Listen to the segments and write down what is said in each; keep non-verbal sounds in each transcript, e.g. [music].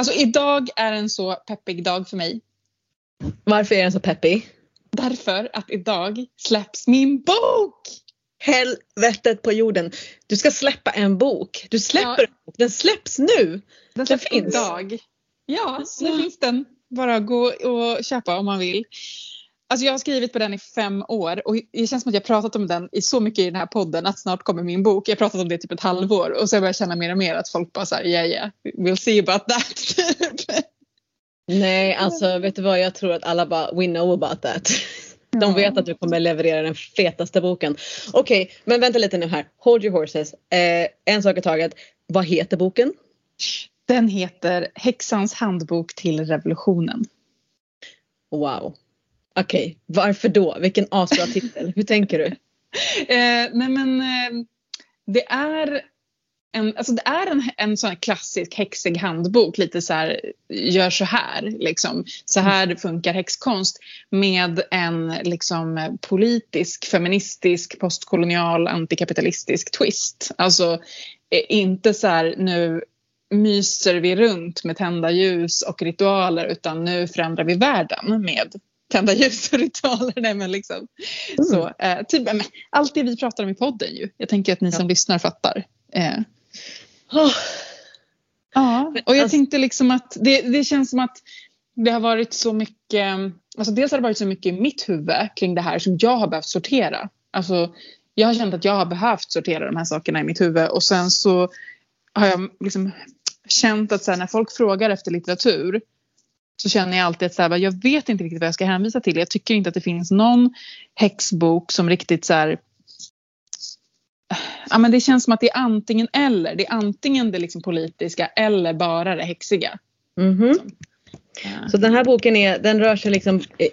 Alltså idag är en så peppig dag för mig. Varför är den så peppig? Därför att idag släpps min bok! Helvetet på jorden. Du ska släppa en bok. Du släpper Ja. en bok. Den släpps nu. Den släpps finns. idag. Ja, nu finns den. Bara gå och köpa om man vill. Alltså jag har skrivit på den i fem år och det känns som att jag pratat om den i så mycket i den här podden att snart kommer min bok. Jag har pratat om det i typ ett halvår och så börjar jag känna mer och mer att folk bara såhär, yeah yeah, we'll see about that. [laughs] Nej, alltså vet du vad? Jag tror att alla bara, we know about that. De vet att du kommer leverera den fetaste boken. Okej, men vänta lite nu här. Hold your horses. Eh, en sak i taget. Vad heter boken? Den heter Häxans handbok till revolutionen. Wow. Okej, varför då? Vilken asbra titel. Hur tänker du? [laughs] Eh, nej men eh, det är en, alltså det är en, en sån klassisk häxig handbok. Lite så här, gör så här. Liksom. Så här funkar häxkonst. Med en liksom, politisk, feministisk, postkolonial, antikapitalistisk twist. Alltså eh, inte så här nu myser vi runt med tända ljus och ritualer utan nu förändrar vi världen med tända ljus och ritualer. Nej, men liksom. Så, eh, typ, men, allt det vi pratar om i podden ju. Jag tänker att ni som lyssnar fattar. Eh, Oh, ja, och jag alltså- tänkte liksom att det, det känns som att det har varit så mycket, alltså dels har det varit så mycket i mitt huvud kring det här som jag har behövt sortera. Alltså, jag har känt att jag har behövt sortera de här sakerna i mitt huvud och sen så har jag liksom känt att så här, när folk frågar efter litteratur så känner jag alltid att så här, jag vet inte riktigt vad jag ska hänvisa till. Jag tycker inte att det finns någon häxbok som riktigt så här, Ja, men det känns som att det är antingen eller. Det är antingen det liksom politiska eller bara det häxiga. mhm. Så den här boken är, den rör sig liksom, eh,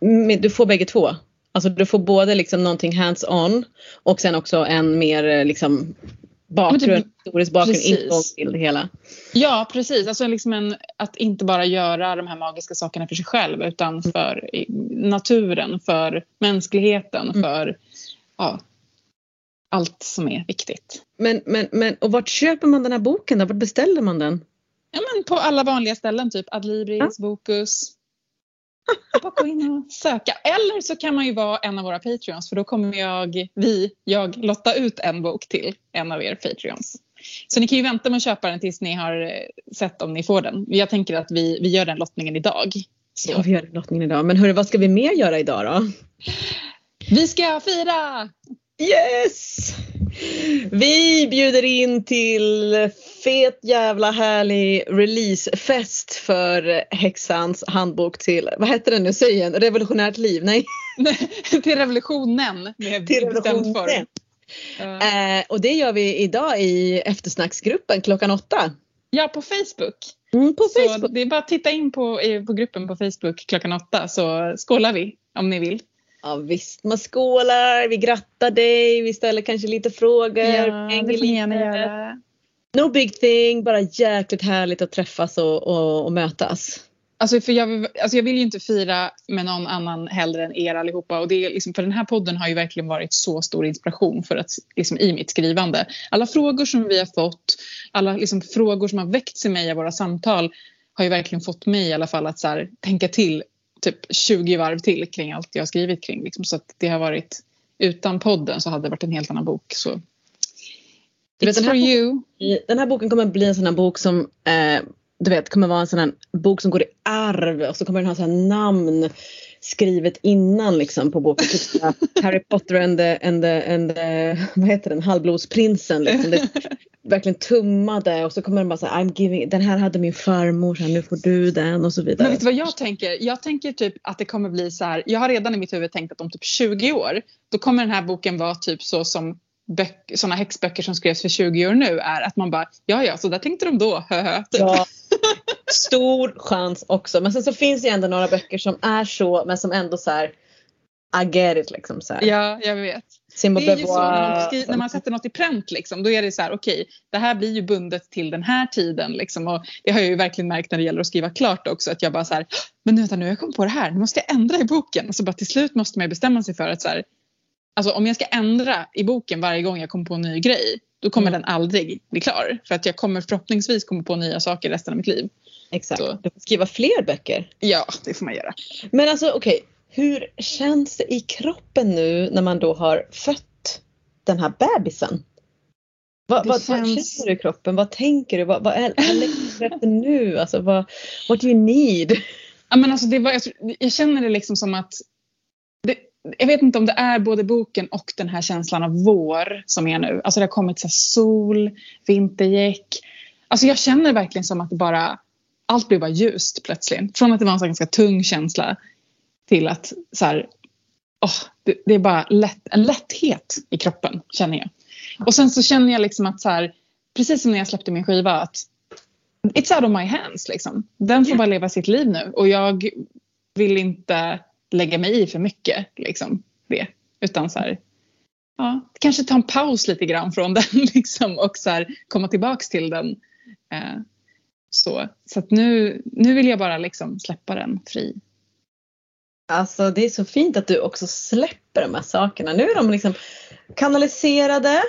m- du får bägge två. Alltså du får både liksom någonting hands-on och sen också en mer eh, liksom bakgrund, Men typ- historisk bakgrund, ingång till det hela. Ja, precis. Alltså liksom en, att inte bara göra de här magiska sakerna för sig själv utan för i- naturen, för mänskligheten, Mm. för ja, allt som är viktigt. Men, men, men och vart köper man den här boken då? Vart beställer man den? Ja, men på alla vanliga ställen, typ Adlibris, Ja. Bokus. Bara gå in och söka. Eller så kan man ju vara en av våra Patreons för då kommer jag, vi, jag lotta ut en bok till en av er Patreons. Så ni kan ju vänta med att köpa den tills ni har eh, sett om ni får den. Jag tänker att vi, vi gör den lottningen idag. Så. Ja, vi gör lottningen idag. Men hörru, vad ska vi mer göra idag då? Vi ska fira! Yes! Vi bjuder in till fet jävla härlig releasefest för Häxans handbok till, vad heter den nu, säg igen, Revolutionärt liv, nej. till revolutionen med Till revolutionen. form. Ja. Eh, och det gör vi idag i eftersnacksgruppen klockan åtta. Ja, på Facebook. Mm, på Så Facebook. det är bara att titta in på, eh, på gruppen på Facebook klockan åtta så skålar vi om ni vill. Ja visst, man skålar, vi grattar dig, vi ställer kanske lite frågor. hänger det får ni gärna göra. No big thing, bara jäkligt härligt att träffas och, och, och mötas. Alltså, för jag, vill- alltså jag vill ju inte fira med någon annan hellre än er allihopa. Och det är liksom, för den här podden har ju verkligen varit så stor inspiration för att, liksom, i mitt skrivande. Alla frågor som vi har fått, alla liksom, frågor som har väckts i mig i våra samtal har ju verkligen fått mig i alla fall att så här, tänka till typ 20 varv till kring allt jag har skrivit kring. Liksom. Så att det har varit, utan podden så hade det varit en helt annan bok. Så du vet, den här you. I- Den här boken kommer bli en sån här bok som eh, du vet kommer vara en sån här bok som går i arv och så kommer den ha så namn skrivet innan liksom på boken. Typ [laughs] Harry Potter and the, and the, and the vad heter den, halvblodsprinsen. Liksom. Det verkligen tummade och så kommer den bara så här, I'm giving, den här hade min farmor, så här, nu får du den och så vidare. Men vet du vad jag tänker? Jag tänker typ att det kommer bli så här. Jag har redan i mitt huvud tänkt att om typ 20 år då kommer den här boken vara typ så som såna häxböcker som skrevs för 20 år nu är. Att man bara, ja ja, så där tänkte de då. [laughs] höhö, typ. Ja, stor chans också. Men sen så finns det ju ändå några böcker som är så men som ändå så här I get it liksom så här. ja, jag vet. Simba Det är ju så när man, Beauvoir. skri- när man sätter något i pränt liksom, då är det så här, okej, det här blir ju bundet till den här tiden liksom. Och det har jag ju verkligen märkt när det gäller att skriva klart också, att jag bara så här, men nu, vänta, nu har jag kommit på det här, nu måste jag ändra i boken. Och så bara till slut måste man ju bestämma sig för att så här, alltså om jag ska ändra i boken varje gång jag kommer på en ny grej, då kommer Mm. den aldrig bli klar. För att jag kommer förhoppningsvis komma på nya saker resten av mitt liv. Exakt. Så. Du får skriva fler böcker. Ja, det får man göra. Men alltså okej, hur känns det i kroppen nu när man då har fött den här bebisen? Vad, vad, vad känns- känner du i kroppen? Vad tänker du? Vad, vad, är- vad efter nu? Alltså, vad, what do you need? Ja, men alltså det var, jag, jag känner det liksom som att jag vet inte om det är både boken och den här känslan av vår som är nu. Alltså det har kommit så här sol, vintergäck. Alltså jag känner verkligen som att det bara, allt blir bara ljust plötsligt. Från att det var en så ganska tung känsla till att så här, oh, det, det är bara lätt, en lätthet i kroppen känner jag. Och sen så känner jag liksom att så här, precis som när jag släppte min skiva att it's out of my hands liksom. Den får bara leva sitt liv nu och jag vill inte lägga mig i för mycket liksom det. Utan så här, ja, kanske ta en paus lite grann från [laughs] den liksom och så här, komma tillbaks till den. Eh, så så nu, nu vill jag bara liksom släppa den fri. Alltså det är så fint att du också släpper de här sakerna. Nu är de liksom kanaliserade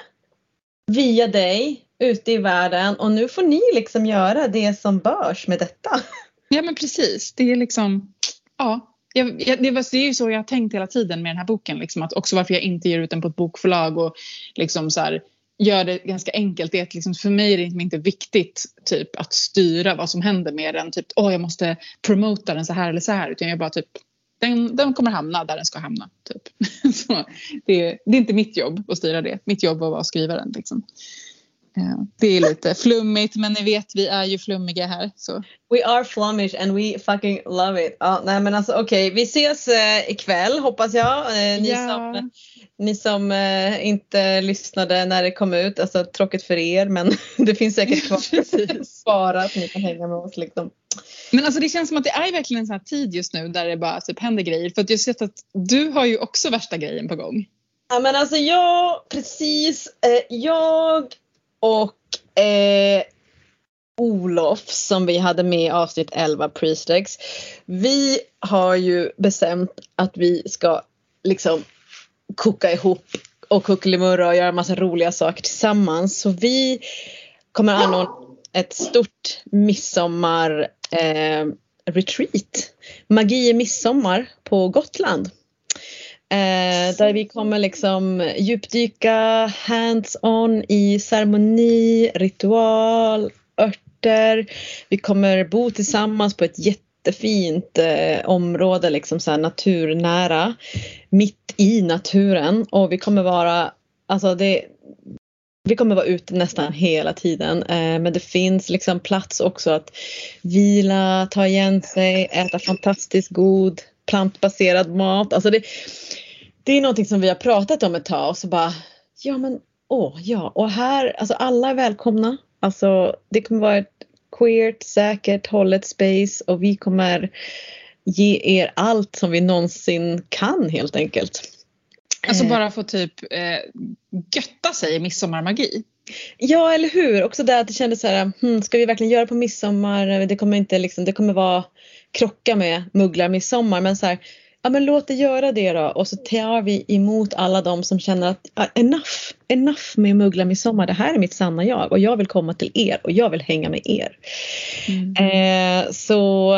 via dig ute i världen och nu får ni liksom göra det som börs med detta. Ja men precis, det är liksom, ja. Jag, jag, det, var, det är ju så jag har tänkt hela tiden med den här boken. Liksom, att också varför jag inte ger ut den på ett bokförlag och liksom så här, gör det ganska enkelt. Det är att liksom, för mig är det inte viktigt typ, att styra vad som händer med den. Typ, åh jag måste promota den så här eller så här. Utan jag bara typ, den, den kommer hamna där den ska hamna. Typ. [laughs] så, det, är- det är inte mitt jobb att styra det. Mitt jobb var att vara skrivaren. Liksom. Det är lite flummigt men ni vet vi är ju flummiga här. Så. We are flummish and we fucking love it. Ja, nej men alltså okej, vi ses eh, ikväll hoppas jag. Eh, ni Ja. som, ni som eh, inte lyssnade när det kom ut, alltså tråkigt för er men [laughs] det finns säkert kvar [laughs] sparat. Ni kan hänga med oss liksom. Men alltså det känns som att det är verkligen en sån här tid just nu där det bara typ händer grejer. För att jag har sett att du har ju också värsta grejen på gång. Ja men alltså jag, precis, eh, jag och eh, Olof som vi hade med i avsnitt 11 Priestex. Vi har ju bestämt att vi ska liksom koka ihop och kuckelimurra och göra massa roliga saker tillsammans. Så vi kommer anordna ett stort midsommar eh, retreat. Magi i midsommar på Gotland. Eh, där vi kommer liksom djupdyka hands-on i ceremoni, ritual, örter. Vi kommer bo tillsammans på ett jättefint eh, område, liksom så här naturnära, mitt i naturen. Och vi kommer vara, alltså det, vi kommer vara ute nästan hela tiden eh, men det finns liksom plats också att vila, ta igen sig, äta fantastiskt god plantbaserad mat. Alltså det, det är någonting som vi har pratat om ett tag och så bara ja men åh ja och här alltså alla är välkomna. Alltså det kommer vara ett queert, säkert, hållet space och vi kommer ge er allt som vi någonsin kan helt enkelt. Alltså Eh. bara få typ eh, götta sig i midsommarmagi. Ja, eller hur? Också där att det kändes så här, hmm, ska vi verkligen göra på midsommar? Det kommer inte liksom, det kommer vara krocka med mugglar midsommar. Men så här, ja men låt det göra det då. Och så tar vi emot alla de som känner att ah, enough, enough med mugglar midsommar. Det här är mitt sanna jag och jag vill komma till er och jag vill hänga med er. Eh, så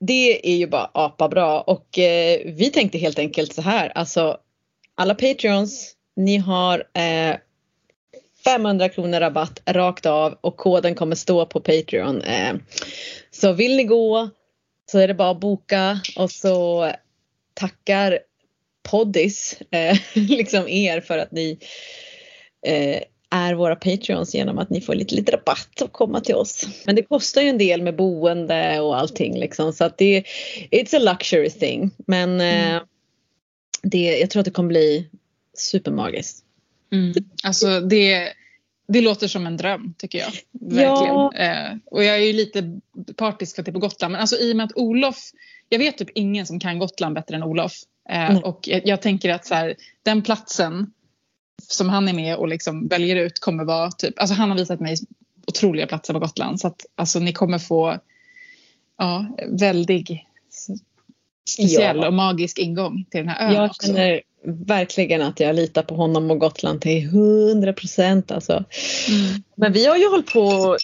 det är ju bara apa bra och eh, vi tänkte helt enkelt så här, alltså alla Patreons, ni har eh, 500 kronor rabatt rakt av och koden kommer stå på Patreon. Eh, så vill ni gå så är det bara att boka och så tackar Poddis eh, [laughs] liksom er för att ni eh, är våra Patreons genom att ni får lite, lite rabatt och komma till oss. Men det kostar ju en del med boende och allting liksom så att det it's a luxury thing. Men eh, det, jag tror att det kommer bli supermagiskt. Mm. Alltså det, det låter som en dröm tycker jag. Verkligen. Ja. Eh, och jag är ju lite partisk för att det är på Gotland. Men alltså i och med att Olof, jag vet typ ingen som kan Gotland bättre än Olof. Eh, Nej. och jag, jag tänker att så här, den platsen som han är med och liksom väljer ut kommer vara typ, alltså han har visat mig otroliga platser på Gotland. Så att alltså ni kommer få ja, väldig s- speciell Ja. och magisk ingång till den här ön Jag också. känner verkligen att jag litar på honom och Gotland till 100 procent alltså. Mm. Men vi har ju hållit på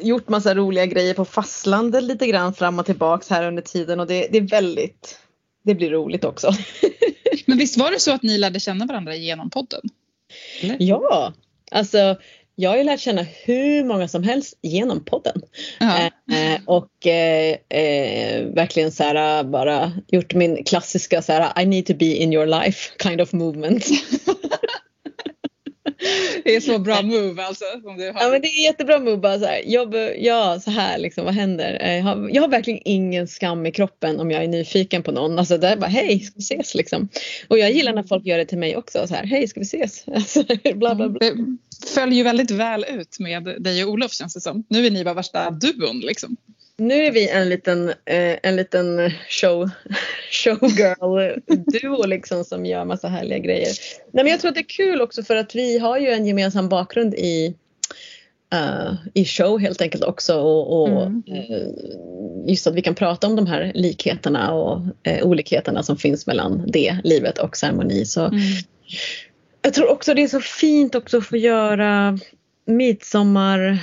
gjort massa roliga grejer på fastlandet lite grann fram och tillbaks här under tiden och det, det är väldigt, det blir roligt också. Men visst var det så att ni lärde känna varandra genom podden? Eller? Ja, alltså jag har ju lärt känna hur många som helst genom podden. Eh, eh, och eh, eh, verkligen så här bara gjort min klassiska så här I need to be in your life kind of movement. [laughs] Det är så bra move alltså. Ja men det är jättebra move bara så här, jobb, ja så här liksom, vad händer? Jag har, jag har, verkligen ingen skam i kroppen om jag är nyfiken på någon. Alltså det är bara hej, ska vi ses liksom. Och jag gillar när folk gör det till mig också så här, hej ska vi ses? [laughs] Alltså, bla, bla, bla. Det följer ju väldigt väl ut med dig och Olof känns det som. Nu är ni bara värsta duon liksom nu är vi en liten, eh, en liten show, [laughs] showgirl-duo liksom som gör massa härliga grejer. Nej, men jag tror att det är kul också för att vi har ju en gemensam bakgrund i, uh, i show helt enkelt också och, och mm. uh, just att vi kan prata om de här likheterna och uh, olikheterna som finns mellan det livet och ceremoni. Så mm. Jag tror också det är så fint också att få göra midsommar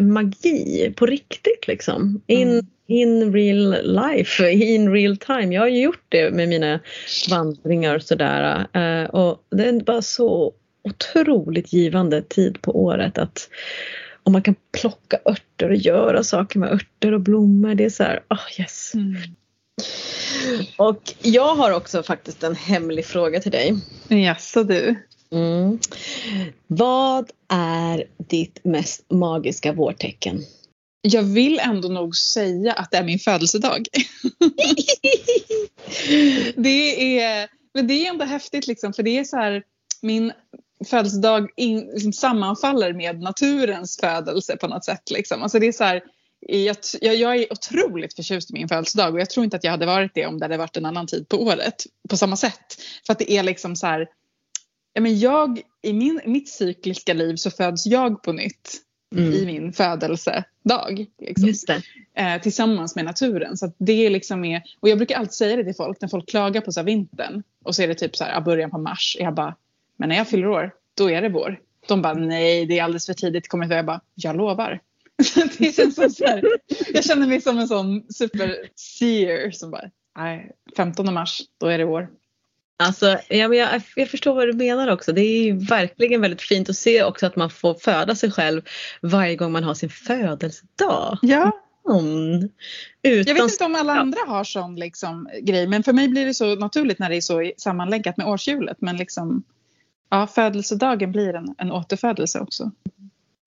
magi på riktigt liksom. In, mm. in real life, in real time. Jag har ju gjort det med mina vandringar och sådär. Uh, och det är bara så otroligt givande tid på året att om man kan plocka örter och göra saker med örter och blommor. Det är så här, oh yes. Mm. Och jag har också faktiskt en hemlig fråga till dig. Jaså du? Mm. Vad är ditt mest magiska vårtecken? Jag vill ändå nog säga att det är min födelsedag. [laughs] det, är, men det är ändå häftigt liksom för det är så här min födelsedag in, liksom sammanfaller med naturens födelse på något sätt. Liksom. Alltså det är så här, jag, jag, är otroligt förtjust i min födelsedag och jag tror inte att jag hade varit det om det hade varit en annan tid på året på samma sätt. För att det är liksom så här, ja, men jag, i min, mitt cykliska liv så föds jag på nytt mm. i min födelsedag. Liksom, eh, tillsammans med naturen. Så det liksom är, och jag brukar alltid säga det till folk när folk klagar på så vintern och så är det typ så här, början på mars. Jag bara, men när jag fyller år, då är det vår. De bara, nej det är alldeles för tidigt. Kommer jag bara, jag lovar. [laughs] det känns som så här, jag känner mig som en sån super seer som bara, nej 15 mars, då är det vår. Alltså, ja, men jag, jag förstår vad du menar också. Det är verkligen väldigt fint att se också att man får föda sig själv varje gång man har sin födelsedag. Ja. Mm. Utan... Jag vet inte om alla andra har sån liksom, grej men för mig blir det så naturligt när det är så sammanlänkat med årshjulet. Men liksom, ja, födelsedagen blir en, en återfödelse också.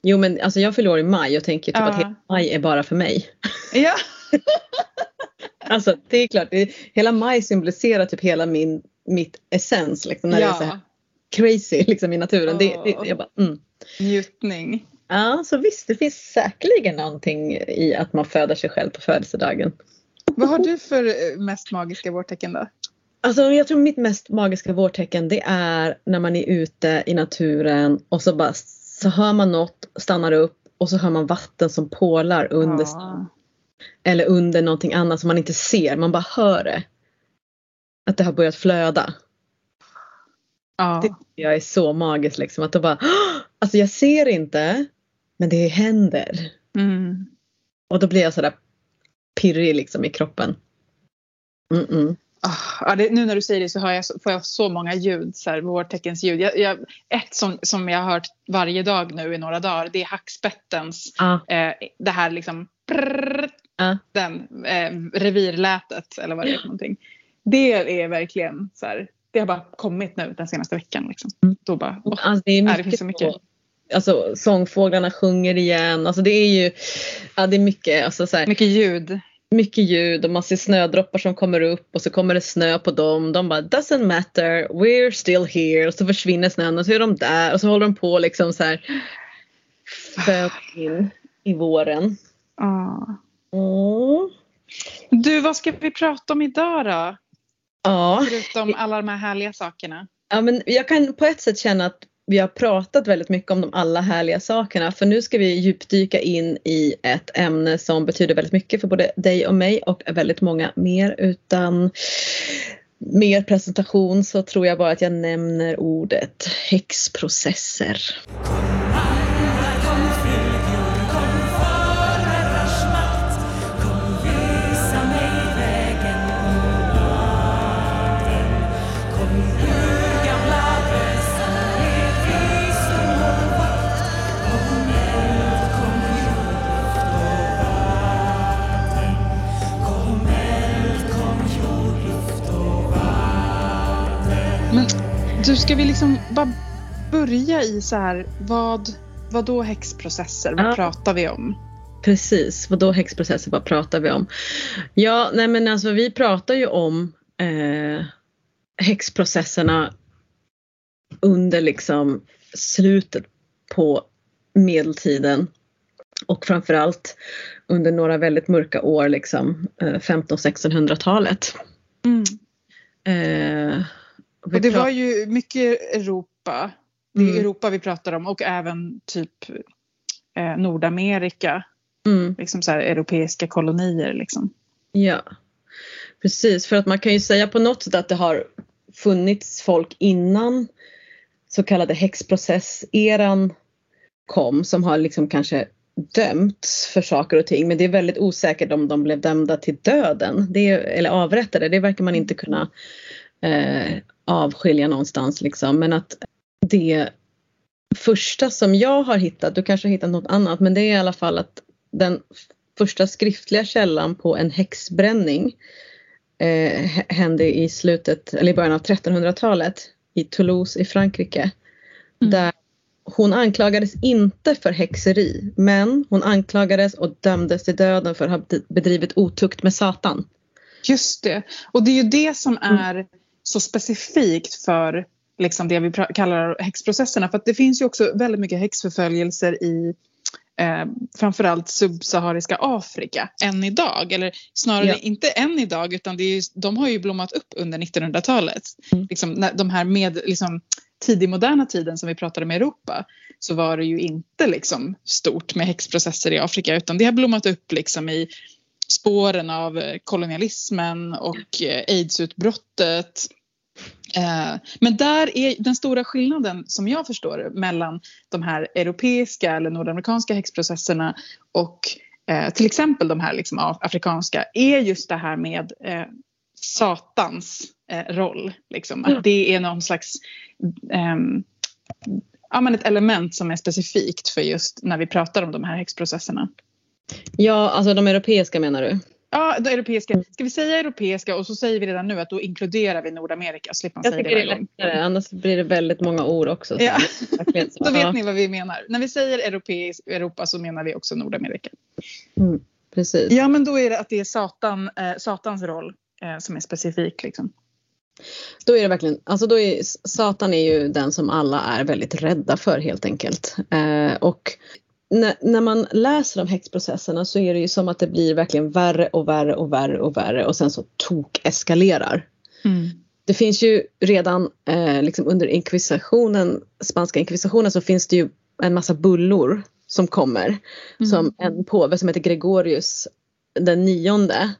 Jo men alltså jag fyller år i maj och tänker typ ja. att hela maj är bara för mig. Ja. [laughs] alltså det är klart, det, hela maj symboliserar typ hela min mitt essens liksom, när ja. det är så här crazy liksom, i naturen. Oh. Det, det, jag bara, mm. Njutning. Ja, så visst det finns säkerligen någonting i att man föder sig själv på födelsedagen. Vad har du för eh, mest magiska vårtecken då? Alltså jag tror mitt mest magiska vårtecken det är när man är ute i naturen och så bara så hör man något, stannar upp och så hör man vatten som pålar under ja. eller under någonting annat som man inte ser, man bara hör det att det har börjat flöda. Ja. Det jag är så magiskt liksom att då bara, alltså jag ser inte men det händer. Mm. Och då blir jag sådär pirrig liksom i kroppen. Mm -mm. Ja, det, nu när du säger det så jag, får jag så många ljud, så här, vårteckens ljud. Jag, jag, ett som, som jag har hört varje dag nu i några dagar det är hackspettens, ah. eh, det här liksom prrr, ah. den eh, revirlätet eller vad det är för någonting det är verkligen så här, det har bara kommit nu den senaste veckan. Liksom. Mm. Då bara, oh, alltså, det, är mycket, det finns så mycket. Alltså sångfåglarna sjunger igen. Alltså det är ju, ja det är mycket. Alltså, så här, mycket ljud. Mycket ljud och man ser snödroppar som kommer upp och så kommer det snö på dem. De bara doesn't matter, we're still here. Och så försvinner snön och så är de där och så håller de på liksom så här. In i våren. Ah. Mm. Du, vad ska vi prata om idag då? Ja. Förutom alla de här härliga sakerna. Ja, men jag kan på ett sätt känna att vi har pratat väldigt mycket om de alla härliga sakerna för nu ska vi djupdyka in i ett ämne som betyder väldigt mycket för både dig och mig och väldigt många mer utan mer presentation så tror jag bara att jag nämner ordet häxprocesser. Du, ska vi liksom bara börja i så här, vad, vad då häxprocesser? Vad Ja. pratar vi om? Precis, vad då häxprocesser, vad pratar vi om? Ja, nej men alltså vi pratar ju om eh, häxprocesserna under liksom slutet på medeltiden och framförallt under några väldigt mörka år liksom eh, 1500-1600-talet. Mm. Eh, Och det var ju mycket Europa. Det är Mm. Europa vi pratar om och även typ eh, Nordamerika. mm. Liksom så här europeiska kolonier liksom. Ja, precis. För att man kan ju säga på något sätt att det har funnits folk innan så kallade häxprocesseran kom som har liksom kanske dömts för saker och ting men det är väldigt osäkert om de blev dömda till döden det eller avrättade. Det verkar man inte kunna eh, avskilja någonstans liksom men att det första som jag har hittat, du kanske har hittat något annat men det är i alla fall att den första skriftliga källan på en häxbränning eh, hände i slutet, eller i början av 1300-talet i Toulouse i Frankrike. Mm. Där hon anklagades inte för häxeri men hon anklagades och dömdes till döden för att ha bedrivit otukt med Satan. Just det. Och det är ju det som Mm. Så specifikt för liksom det vi kallar häxprocesserna. För att det finns ju också väldigt mycket häxförföljelser i eh, framförallt subsahariska Afrika än idag. Eller snarare Ja. inte än idag utan det är ju, de har ju blommat upp under 1900-talet. Mm. Liksom, de här med liksom, tidigmoderna tiden som vi pratade med Europa så var det ju inte liksom stort med häxprocesser i Afrika utan det har blommat upp liksom i spåren av eh, kolonialismen och eh, aidsutbrottet. Eh, Men där är den stora skillnaden som jag förstår det mellan de här europeiska eller nordamerikanska häxprocesserna och eh, till exempel de här liksom af- afrikanska är just det här med eh, Satans roll. Liksom. Att det är någon slags ehm, ja, men ett element som är specifikt för just när vi pratar om de här häxprocesserna. Ja, alltså de europeiska menar du? Ja, de europeiska. Ska vi säga europeiska och så säger vi redan nu att då inkluderar vi Nordamerika. Slipper man Jag säga det tycker det varje är gång. lättare, annars blir det väldigt många ord också. så Ja. det. [laughs] Då vet ni vad vi menar. När vi säger europeisk, Europa så menar vi också Nordamerika. mm, precis. Ja, men då är det att det är Satan, eh, Satans roll eh, som är specifik. Liksom. Då är det verkligen, alltså då är Satan är ju den som alla är väldigt rädda för helt enkelt. Eh, och när, när man läser om häxprocesserna så är det ju som att det blir verkligen värre och värre och värre och värre och sen så tok eskalerar. Det finns ju redan eh, liksom under inkvisitionen, spanska inkvisitionen så finns det ju en massa bullor som kommer. Mm. Som en påve som heter Gregorius den nionde.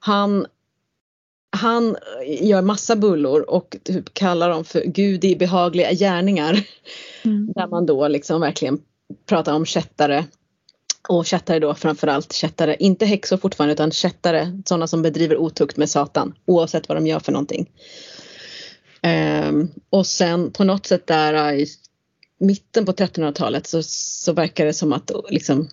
Han, han gör massa bullor och typ kallar dem för gudi behagliga gärningar. Mm. Där man då liksom verkligen pratar om kättare. Och kättare då framförallt kättare, inte häxor fortfarande utan kättare, sådana som bedriver otukt med Satan oavsett vad de gör för någonting. Um, och sen på något sätt där äh, i mitten på 1300-talet så, så verkar det som att liksom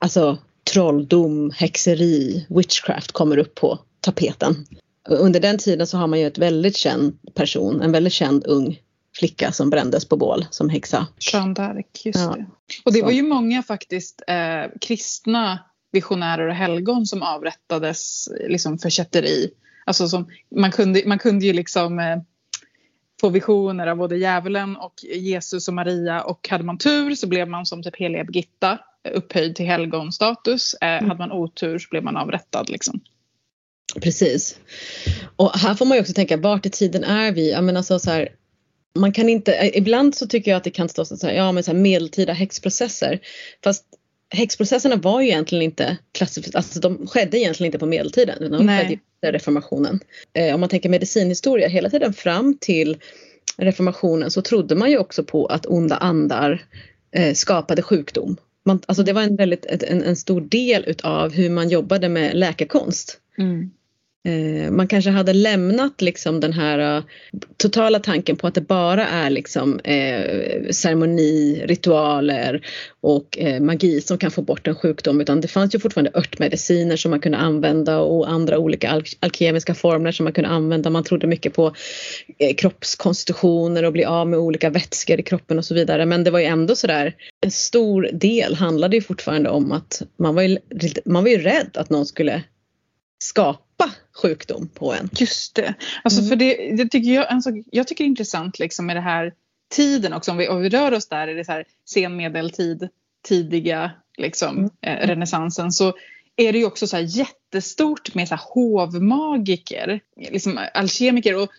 alltså trolldom, häxeri, witchcraft kommer upp på tapeten. Under den tiden så har man ju ett väldigt känd person, en väldigt känd ung flicka som brändes på bål som häxa. Jeanne d'Arc, just Ja. det. Och det var ju många faktiskt eh, kristna visionärer och helgon som avrättades liksom, för kätteri. Alltså som, man, kunde, man kunde ju liksom eh, få visioner av både djävulen och Jesus och Maria och hade man tur så blev man som typ heliga Birgitta upphöjd till helgonstatus. Eh, Mm. Hade man otur så blev man avrättad liksom. Precis. Och här får man ju också tänka, vart i tiden är vi? Jag menar så, så här, man kan inte, ibland så tycker jag att det kan stå så här, ja men så här medeltida häxprocesser. Fast häxprocesserna var ju egentligen inte klassificerade, alltså de skedde egentligen inte på medeltiden utan de Nej. skedde efter reformationen. Eh, om man tänker medicinhistoria, hela tiden fram till reformationen så trodde man ju också på att onda andar eh, skapade sjukdom. Man, alltså det var en, väldigt, en, en stor del utav hur man jobbade med läkarkonst. Mm. Eh, man kanske hade lämnat liksom den här eh, totala tanken på att det bara är liksom eh, ceremoni, ritualer och eh, magi som kan få bort en sjukdom utan det fanns ju fortfarande örtmediciner som man kunde använda och andra olika al- alkemiska formler som man kunde använda. Man trodde mycket på eh, kroppskonstitutioner och bli av med olika vätskor i kroppen och så vidare. Men det var ju ändå sådär en stor del handlade ju fortfarande om att man var ju, man var ju rädd att någon skulle skapa sjukdom på en. Just det. Alltså Mm. för det, det tycker jag, en sak, jag tycker det är intressant liksom med det här tiden också. Om vi, om vi rör oss där i det så här senmedeltid, tidiga liksom, Mm. eh, renässansen så är det ju också så jättestort med så här hovmagiker, liksom alkemiker. Och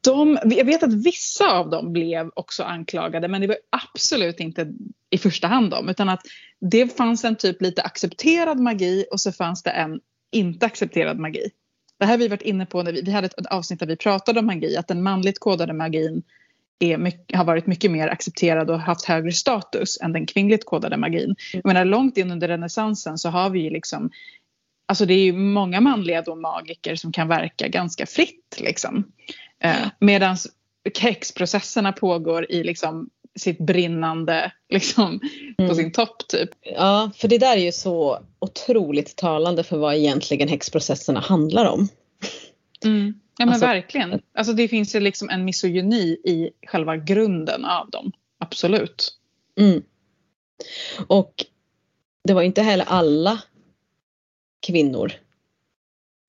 de, jag vet att vissa av dem blev också anklagade men det var absolut inte i första hand dem utan att det fanns en typ lite accepterad magi och så fanns det en inte accepterad magi. Det här har vi varit inne på när vi, vi hade ett avsnitt där vi pratade om magi att den manligt kodade magin mycket, har varit mycket mer accepterad och haft högre status än den kvinnligt kodade magin. Jag menar långt in under renässansen så har vi ju liksom Alltså det är ju många manliga då magiker som kan verka ganska fritt liksom. Eh, Medan häxprocesserna pågår i liksom sitt brinnande liksom på Mm. sin topp typ. Ja, för det där är ju så otroligt talande för vad egentligen häxprocesserna handlar om. Ja men Alltså- verkligen. Alltså det finns ju liksom en misogyni i själva grunden av dem. Absolut. Mm. Och det var inte heller alla kvinnor.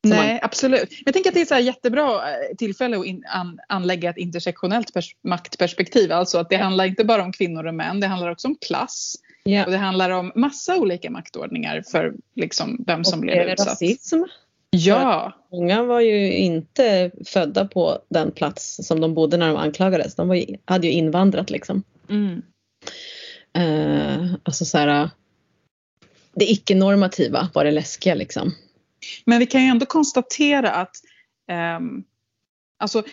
Nej, absolut. Jag tänker att det är så här jättebra eh, tillfälle att in, an, anlägga ett intersektionellt pers, maktperspektiv. Alltså att det handlar inte bara om kvinnor och män, det handlar också om klass. Och Ja. det handlar om massa olika maktordningar för liksom vem som Och blev utsatt. rasism. Ja, Många var ju inte födda på den plats som de bodde när de anklagades. De ju, hade ju invandrat liksom. mm. Eh, alltså så här, det icke-normativa var det läskiga liksom. Men vi kan ju ändå konstatera att ehm, alltså,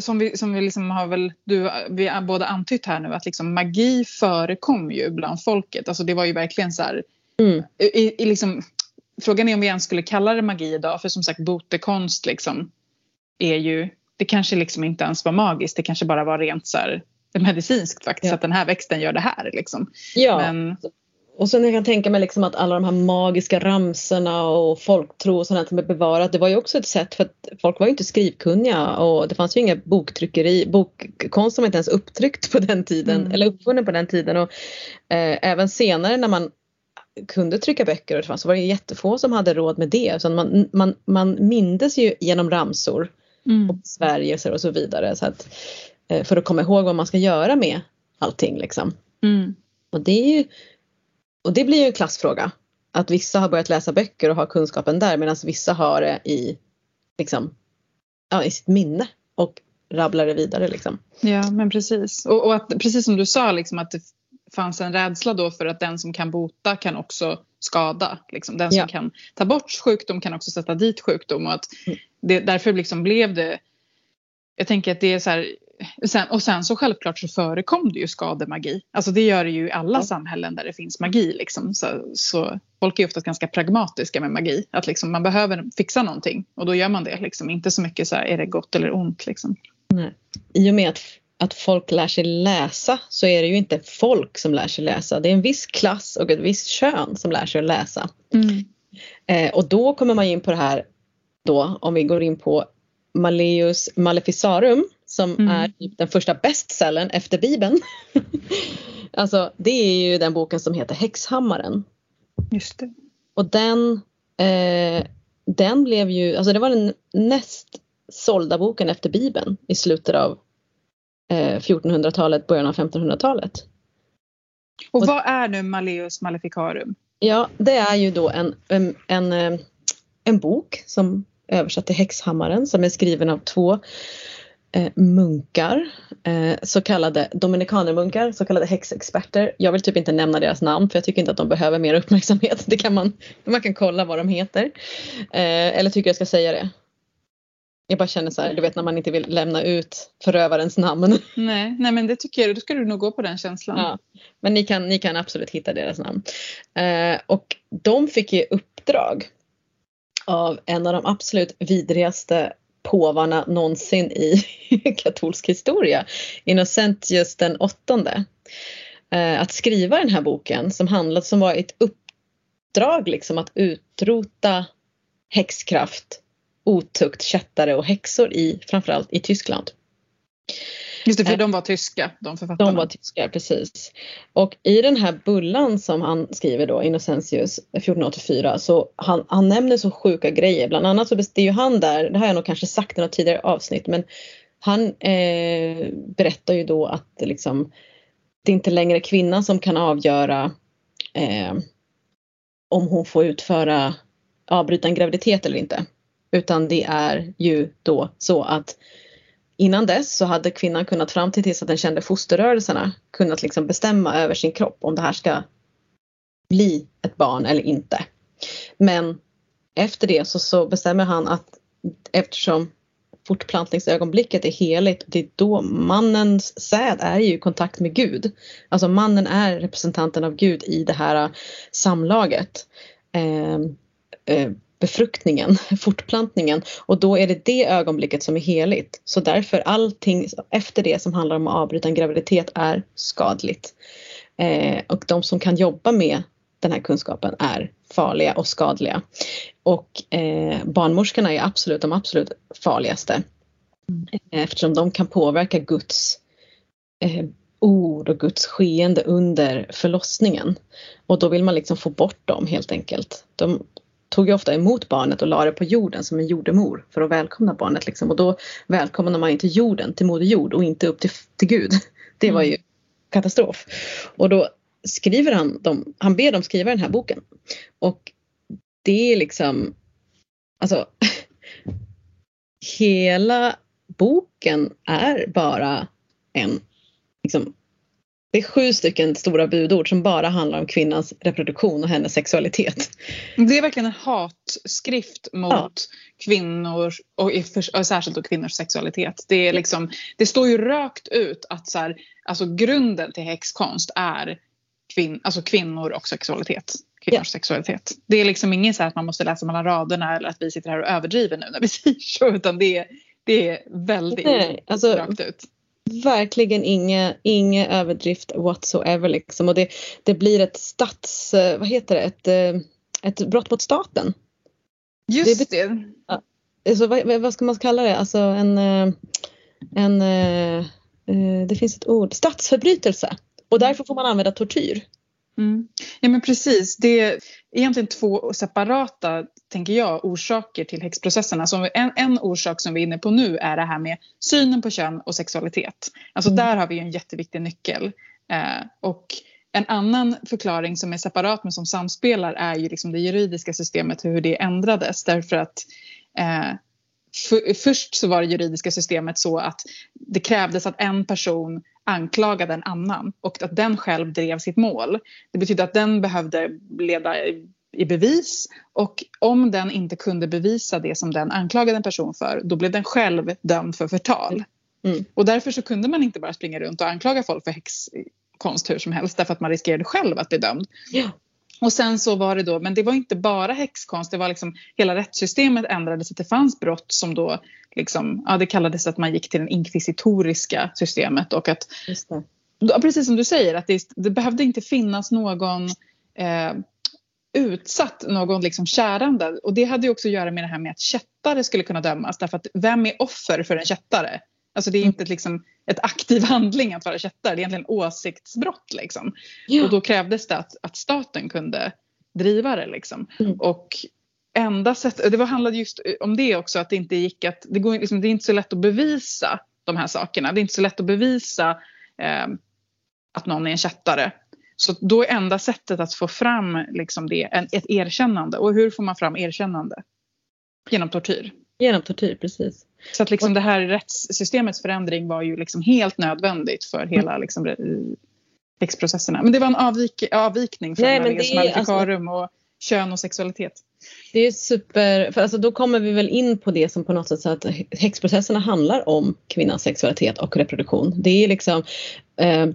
som vi, som vi liksom har väl, du, vi har båda antytt här nu att liksom magi förekom ju bland folket. Alltså det var ju verkligen så här, Mm. i, i liksom, frågan är om vi ens skulle kalla det magi idag för som sagt botekonst liksom är ju, det kanske liksom inte ens var magiskt, det kanske bara var rent så här medicinskt faktiskt, Ja. att den här växten gör det här liksom. Ja, Men, och sen jag kan tänka mig liksom att alla de här magiska ramserna och folktro och sånt som är bevarat. Det var ju också ett sätt för att folk var ju inte skrivkunniga och det fanns ju inga boktryckeri, bokkonst var inte ens upptryckt på den tiden Mm. eller uppfunnen på den tiden och eh, även senare när man kunde trycka böcker och det fanns, så var det jättefå som hade råd med det. Så man, man, man mindes ju genom ramsor mm, och Sverige och så vidare så att, eh, för att komma ihåg vad man ska göra med allting liksom. mm, Och det, är ju, och det blir ju en klassfråga. Att vissa har börjat läsa böcker och har kunskapen där medan vissa har det i, liksom, ja, i sitt minne och rabblar det vidare. Liksom. Ja, men precis. Och, och att, precis som du sa, liksom, att det fanns en rädsla då för att den som kan bota kan också skada. Liksom. Den som Ja. kan ta bort sjukdom kan också sätta dit sjukdom. Och att Mm. det, därför liksom blev det... Jag tänker att det är så här... Sen, och sen så självklart så förekom det ju skademagi. Alltså det gör det ju i alla Ja. samhällen där det finns magi. Liksom. Så, så folk är ju oftast ganska pragmatiska med magi. Att liksom man behöver fixa någonting och då gör man det. Liksom. Inte så mycket så här, är det gott eller ont. Liksom. I och med att, att folk lär sig läsa så är det ju inte folk som lär sig läsa. Det är en viss klass och ett visst kön som lär sig att läsa. Eh, och då kommer man in på det här då om vi går in på Malleus Maleficarum som Mm. är typ den första bestsellern efter Bibeln. [laughs] alltså det är ju den boken som heter Häxhammaren. Just det. Och den, eh, den blev ju, alltså det var den näst sålda boken efter Bibeln i slutet av eh, 1400-talet, början av 1500-talet. Och vad är nu Malleus Maleficarum? Ja, det är ju då en, en, en, eh, en bok som översatt till Häxhammaren som är skriven av två eh, munkar, eh, så kallade dominikanermunkar, så kallade häxexperter. Jag vill typ inte nämna deras namn för jag tycker inte att de behöver mer [laughs] uppmärksamhet. Det kan man, man kan kolla vad de heter. Eh, eller tycker jag ska säga det? Jag bara känner så här, du vet när man inte vill lämna ut förövarens namn. [laughs] Nej, nej men det tycker jag, då ska du nog gå på den känslan. Ja, men ni kan, ni kan absolut hitta deras namn. Eh, och de fick ju uppdrag av en av de absolut vidrigaste påvarna någonsin i [laughs] katolsk historia, Innocentius den åttonde. Eh, att skriva den här boken som handlade, som var ett uppdrag liksom att utrota häxkraft, otukt, kättare och häxor i framförallt i Tyskland. Just det, för de var tyska, de författarna. De var tyska, precis. Och i den här bullan som han skriver då, Innocentius 1484, så han, han nämner så sjuka grejer. Bland annat så är ju han där, det har jag nog kanske sagt i något tidigare avsnitt, men han eh, berättar ju då att liksom, det är inte längre kvinnan som kan avgöra eh, om hon får utföra, avbryta en graviditet eller inte. Utan det är ju då så att Innan dess så hade kvinnan kunnat fram till tills att den kände fosterrörelserna kunnat liksom bestämma över sin kropp om det här ska bli ett barn eller inte. Men efter det så, så bestämmer han att eftersom fortplantningsögonblicket är heligt, det är då mannens säd är ju i kontakt med Gud. Alltså mannen är representanten av Gud i det här äh, samlaget. Ehm, eh, eh, befruktningen, [laughs] fortplantningen och då är det det ögonblicket som är heligt. Så därför allting efter det som handlar om att avbryta en graviditet är skadligt. Eh, och de som kan jobba med den här kunskapen är farliga och skadliga. Och eh, barnmorskorna är absolut de absolut farligaste. Eh, eftersom de kan påverka Guds eh, ord och Guds skeende under förlossningen. Och då vill man liksom få bort dem helt enkelt. De, tog ju ofta emot barnet och la det på jorden som en jordemor för att välkomna barnet. Liksom. Och då välkomnar man inte jorden till Moder Jord och inte upp till, till Gud. [laughs] Det var ju mm. katastrof. Och då skriver han, dem, han ber dem skriva den här boken. Och det är liksom, alltså [laughs] hela boken är bara en liksom, det är sju stycken stora budord som bara handlar om kvinnans reproduktion och hennes sexualitet. Det är verkligen en hatskrift mot ja. kvinnor och, och särskilt då kvinnors sexualitet. Det, är liksom, det står ju rakt ut att så här, alltså grunden till häxkonst är kvin, alltså kvinnor och sexualitet. Kvinnors ja. sexualitet. Det är liksom inget så att man måste läsa mellan raderna eller att vi sitter här och överdriver nu när vi säger så utan det är, det är väldigt Nej, alltså, rakt ut verkligen inga, inga överdrift whatsoever liksom. Och det, det blir ett stats, eh, vad heter det, ett, eh, ett brott mot staten. Just det. det. Alltså, vad, vad, ska man kalla det, alltså en, eh, en det finns ett ord, statsförbrytelse. Och därför får man använda tortyr. Mm. Ja men precis, det är egentligen två separata, tänker jag, orsaker till häxprocesserna. Alltså en, en orsak som vi är inne på nu är det här med synen på kön och sexualitet. Alltså mm. där har vi en jätteviktig nyckel. Eh, och en annan förklaring som är separat men som samspelar är ju liksom det juridiska systemet, hur det ändrades. Därför att eh, för, först så var det juridiska systemet så att det krävdes att en person anklagade en annan och att den själv drev sitt mål. Det betyder att den behövde leda i bevis och om den inte kunde bevisa det som den anklagade en person för då blev den själv dömd för förtal. Mm. Och därför så kunde man inte bara springa runt och anklaga folk för häxkonst hur som helst därför att man riskerade själv att bli dömd. Ja. Och sen så var det då, men det var inte bara häxkonst, det var liksom hela rättssystemet ändrades, att det fanns brott som då liksom, ja det kallades att man gick till det inkvisitoriska systemet och att, precis som du säger, att det, det behövde inte finnas någon eh, utsatt, någon liksom kärande och det hade ju också att göra med det här med att kättare skulle kunna dömas därför att vem är offer för en kättare? Alltså det är inte liksom ett aktiv [laughs] handling att vara kättare, det är egentligen åsiktsbrott. Liksom. Ja. Och då krävdes det att, att staten kunde driva det. Liksom. Mm. Och enda sättet, det var, handlade just om det också, att det inte gick att, det, går, liksom, det är inte så lätt att bevisa de här sakerna. Det är inte så lätt att bevisa eh, att någon är en kättare. Så då är enda sättet att få fram liksom det, en, ett erkännande. Och hur får man fram erkännande? Genom tortyr. Genom tortyr, precis. Så att liksom det här rättssystemets förändring var ju liksom helt nödvändigt för hela Mm. liksom, häxprocesserna. Men det var en avvik, avvikning från Nej, men det är- alltså- och kön och sexualitet. Det är super, för alltså då kommer vi väl in på det som på något sätt så att häxprocesserna handlar om kvinnans sexualitet och reproduktion. Det är liksom, eh,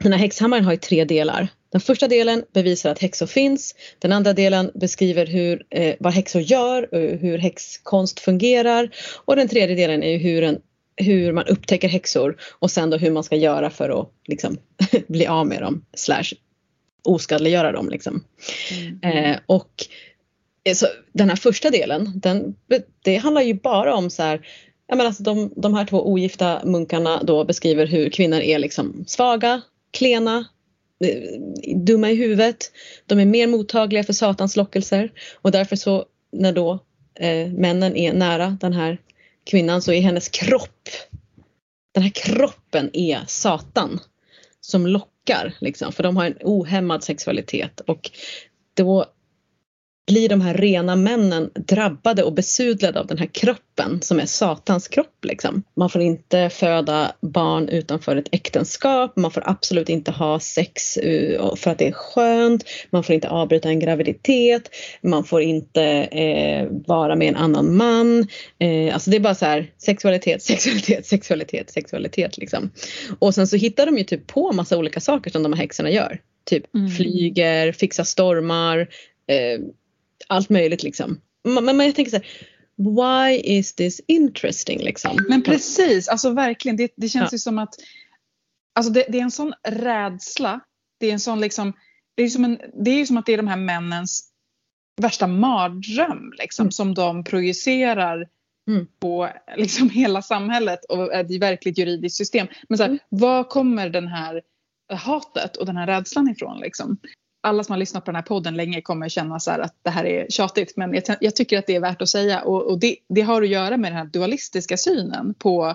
den här häxhammaren har ju tre delar. Den första delen bevisar att häxor finns. Den andra delen beskriver hur, eh, vad häxor gör och hur häxkonst fungerar. Och den tredje delen är hur, en, hur man upptäcker häxor och sen då hur man ska göra för att liksom, [laughs] bli av med dem slash oskadliggöra dem. Liksom. Eh, och eh, så den här första delen, den, det handlar ju bara om så här, jag menar alltså de, de här två ogifta munkarna då beskriver hur kvinnor är liksom svaga, klena, Eh, dumma i huvudet. De är mer mottagliga för satans lockelser. Och därför så när då eh, männen är nära den här kvinnan så är hennes kropp, den här kroppen är satan som lockar liksom. För de har en ohämmad sexualitet. Och då blir de här rena männen drabbade och besudlade av den här kroppen som är satans kropp. Liksom. Man får inte föda barn utanför ett äktenskap, man får absolut inte ha sex eh, för att det är skönt, man får inte avbryta en graviditet, man får inte eh, vara med en annan man. Eh, alltså det är bara så här sexualitet, sexualitet, sexualitet, sexualitet liksom. Och sen så hittar de ju typ på massa olika saker som de här häxorna gör. Typ Mm. flyger, fixar stormar, eh, allt möjligt liksom. Men, men jag tänker så här, why is this interesting liksom? Men precis, alltså verkligen. Det, det känns Ja. ju som att alltså det, det är en sån rädsla. Det är en sån liksom, det är, som en, det är ju som att det är de här männens värsta mardröm liksom, Mm. som de projicerar Mm. på liksom, [laughs] hela samhället och ett verkligt juridiskt system. Men så här, Mm. var kommer den här hatet och den här rädslan ifrån? Liksom? Alla som har lyssnat på den här podden länge kommer känna så här att det här är tjatigt men jag, jag tycker att det är värt att säga och, och det, det har att göra med den här dualistiska synen på,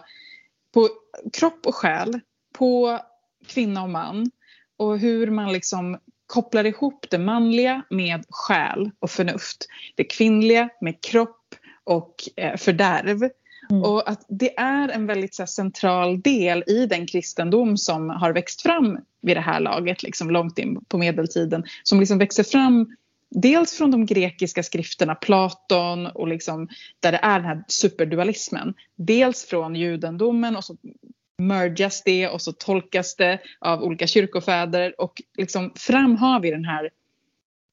på kropp och själ, på kvinna och man och hur man liksom kopplar ihop det manliga med själ och förnuft. Det kvinnliga med kropp och eh, fördärv. Mm. Och att det är en väldigt här, central del i den kristendom som har växt fram vid det här laget, liksom långt in på medeltiden. Som liksom växer fram dels från de grekiska skrifterna, Platon och liksom, där det är den här superdualismen. Dels från judendomen och så mergas det och så tolkas det av olika kyrkofäder och liksom fram har vi den här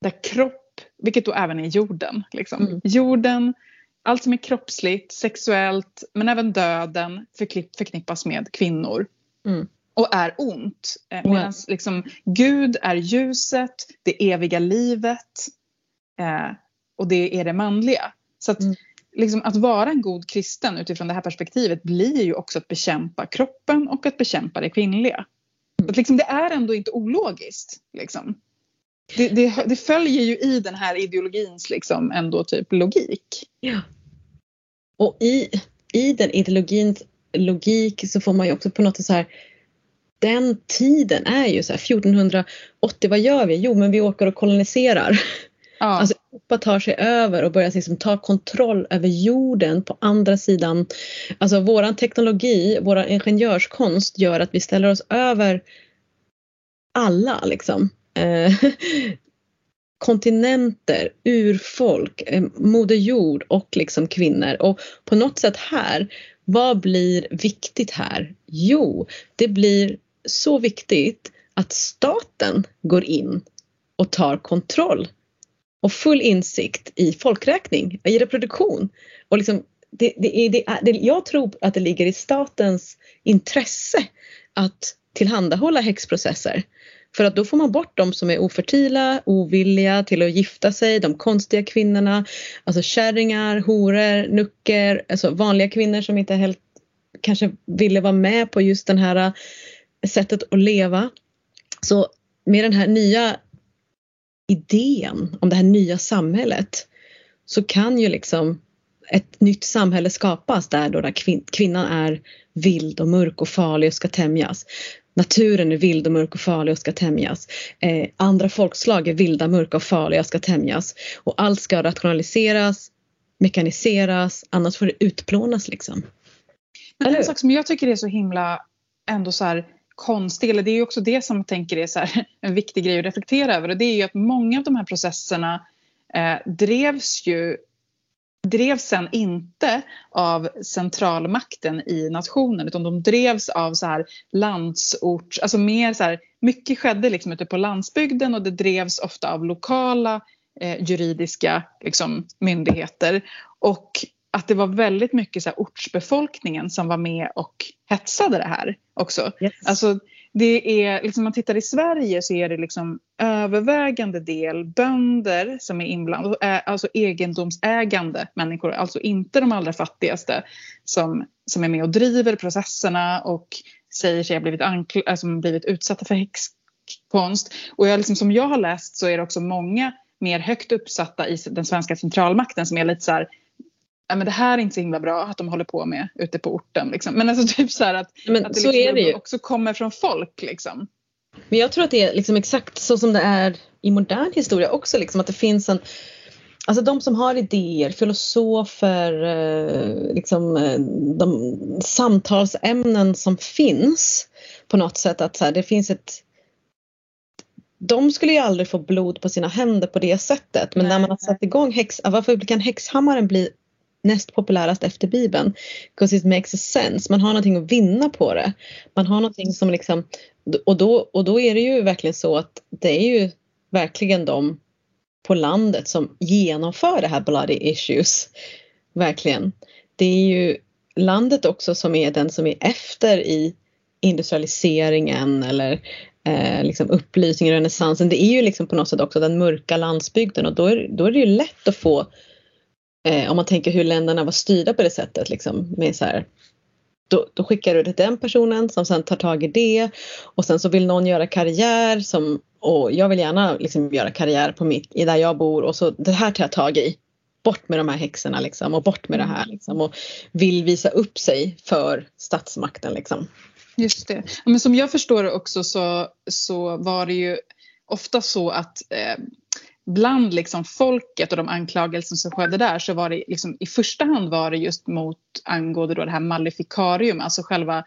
där kropp, vilket då även är jorden. Liksom. Mm. Jorden, allt som är kroppsligt, sexuellt men även döden förknipp, förknippas med kvinnor. Mm. Och är ont. Eh, Ja. Medan liksom, Gud är ljuset, det eviga livet eh, och det är det manliga. Så att, Mm. liksom, att vara en god kristen utifrån det här perspektivet blir ju också att bekämpa kroppen och att bekämpa det kvinnliga. Så att, liksom, det är ändå inte ologiskt. Liksom. Det, det, det följer ju i den här ideologins liksom, ändå typ logik. Ja. Och i, i den ideologins logik så får man ju också på något sätt så här den tiden är ju så här 1480, vad gör vi? Jo men vi åker och koloniserar. Ja. [laughs] Alltså Europa tar sig över och börjar liksom ta kontroll över jorden på andra sidan. Alltså våran teknologi, våran ingenjörskonst gör att vi ställer oss över alla liksom. Eh, [laughs] kontinenter, urfolk, eh, moder jord och liksom kvinnor. Och på något sätt här, vad blir viktigt här? Jo, det blir så viktigt att staten går in och tar kontroll och full insikt i folkräkning, i reproduktion. Och liksom, det, det, är- det, är- det, jag tror att det ligger i statens intresse att tillhandahålla häxprocesser. För att då får man bort de som är ofertila, ovilliga till att gifta sig, de konstiga kvinnorna, alltså kärringar, horor, nucker, alltså vanliga kvinnor som inte helt kanske ville vara med på just det här eh, sättet att leva. Så med den här nya idén om det här nya samhället så kan ju liksom ett nytt samhälle skapas där då där kvin- kvinnan är vild och mörk och farlig och ska tämjas. Naturen är vild och mörk och farlig och ska tämjas. Eh, andra folkslag är vilda, mörka och farliga och ska tämjas. Och allt ska rationaliseras, mekaniseras, annars får det utplånas liksom. Men en sak som jag tycker är så himla ändå så här konstig, eller det är ju också det som jag tänker är så här, [laughs] en viktig grej att reflektera över och det är ju att många av de här processerna eh, drevs ju drevs sen inte av centralmakten i nationen utan de drevs av så här landsort, alltså mer så här, mycket skedde liksom ute på landsbygden och det drevs ofta av lokala eh, juridiska liksom, myndigheter och att det var väldigt mycket så ortsbefolkningen som var med och hetsade det här också. Yes. Alltså, det är, liksom, man tittar i Sverige så är det liksom övervägande del bönder som är inblandade, alltså egendomsägande människor, alltså inte de allra fattigaste som, som är med och driver processerna och säger sig ha blivit, ankl- alltså, blivit utsatta för häxkonst. Och jag, liksom, som jag har läst så är det också många mer högt uppsatta i den svenska centralmakten som är lite så här ja, men det här är inte så himla bra att de håller på med ute på orten. Liksom. Men alltså typ så här att, men att det, så liksom det också kommer från folk. Liksom. Men jag tror att det är liksom exakt så som det är i modern historia också. Liksom, att det finns en Alltså de som har idéer, filosofer, eh, liksom, eh, de samtalsämnen som finns på något sätt att så här, det finns ett de skulle ju aldrig få blod på sina händer på det sättet men nej, när man har satt igång häx, varför kan häxhammaren bli näst populärast efter Bibeln. Because it makes a sense. Man har någonting att vinna på det. Man har någonting som liksom och då, och då är det ju verkligen så att det är ju verkligen de på landet som genomför det här bloody issues. Verkligen. Det är ju landet också som är den som är efter i industrialiseringen eller eh, liksom upplysningen, renässansen. Det är ju liksom på något sätt också den mörka landsbygden och då är, då är det ju lätt att få Eh, om man tänker hur länderna var styrda på det sättet liksom med så här, då, då, skickar du det till den personen som sen tar tag i det och sen så vill någon göra karriär som och jag vill gärna liksom göra karriär på mitt, i där jag bor och så det här tar jag tag i. Bort med de här häxorna liksom och bort med det här liksom och vill visa upp sig för statsmakten liksom. Just det. Men som jag förstår det också så, så var det ju ofta så att eh, bland liksom folket och de anklagelser som skedde där så var det liksom, i första hand var det just mot angående då det här maleficarium, alltså själva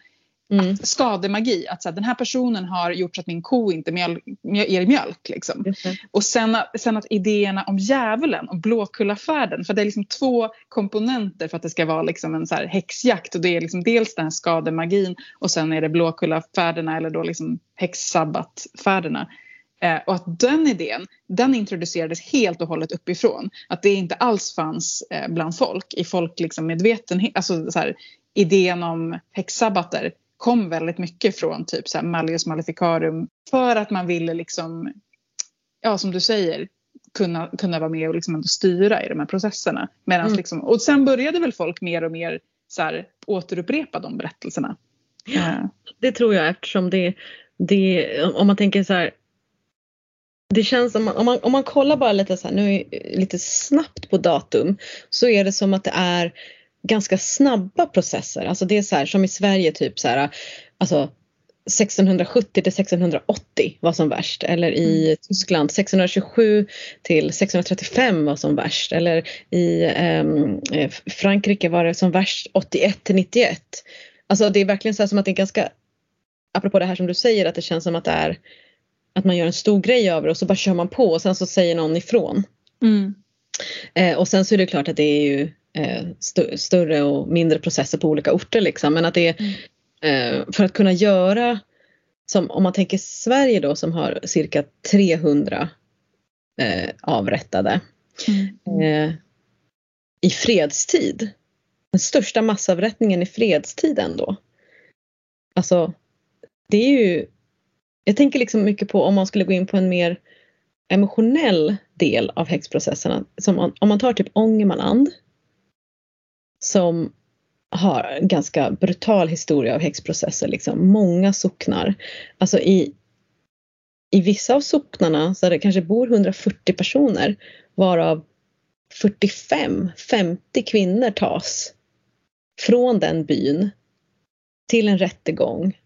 mm. skademagi. Att så här, den här personen har gjort så att min ko inte mjöl, ger mjölk. Liksom. Och sen, sen att idéerna om djävulen och Blåkullafärden, för det är liksom två komponenter för att det ska vara liksom en så här häxjakt. Och det är liksom dels den här skademagin och sen är det Blåkullafärderna eller då liksom häxsabbatfärderna. Eh, och att den idén, den introducerades helt och hållet uppifrån. Att det inte alls fanns eh, bland folk, i folk liksom medvetenhet, alltså så här, idén om häxsabbater kom väldigt mycket från typ så här Malleus Maleficarum för att man ville liksom, ja som du säger, kunna, kunna vara med och liksom ändå styra i de här processerna. Medans mm. liksom, och sen började väl folk mer och mer så här, återupprepa de berättelserna. Ja, det tror jag eftersom det, det om man tänker så här det känns som, om man, om man kollar bara lite, så här, nu, lite snabbt på datum så är det som att det är ganska snabba processer. Alltså det är så här, som i Sverige typ så här, alltså 1670 till 1680 var som värst eller i mm. Tyskland 1627 till 635 var som värst eller i um, Frankrike var det som värst 81 till 91. Alltså det är verkligen så som att det är ganska, apropå det här som du säger att det känns som att det är att man gör en stor grej det och så bara kör man på och sen så säger någon ifrån. Mm. Eh, och sen så är det klart att det är ju eh, st större och mindre processer på olika orter liksom men att det är mm. eh, för att kunna göra som om man tänker Sverige då som har cirka 300 eh, avrättade mm. Eh, i fredstid. Den största massavrättningen i fredstid ändå. Alltså det är ju jag tänker liksom mycket på om man skulle gå in på en mer emotionell del av häxprocesserna. Som om man tar typ Ångermanland. Som har en ganska brutal historia av häxprocesser. Liksom. Många socknar. Alltså i, i vissa av socknarna så det kanske bor 140 personer varav 45, 50 kvinnor tas från den byn till en rättegång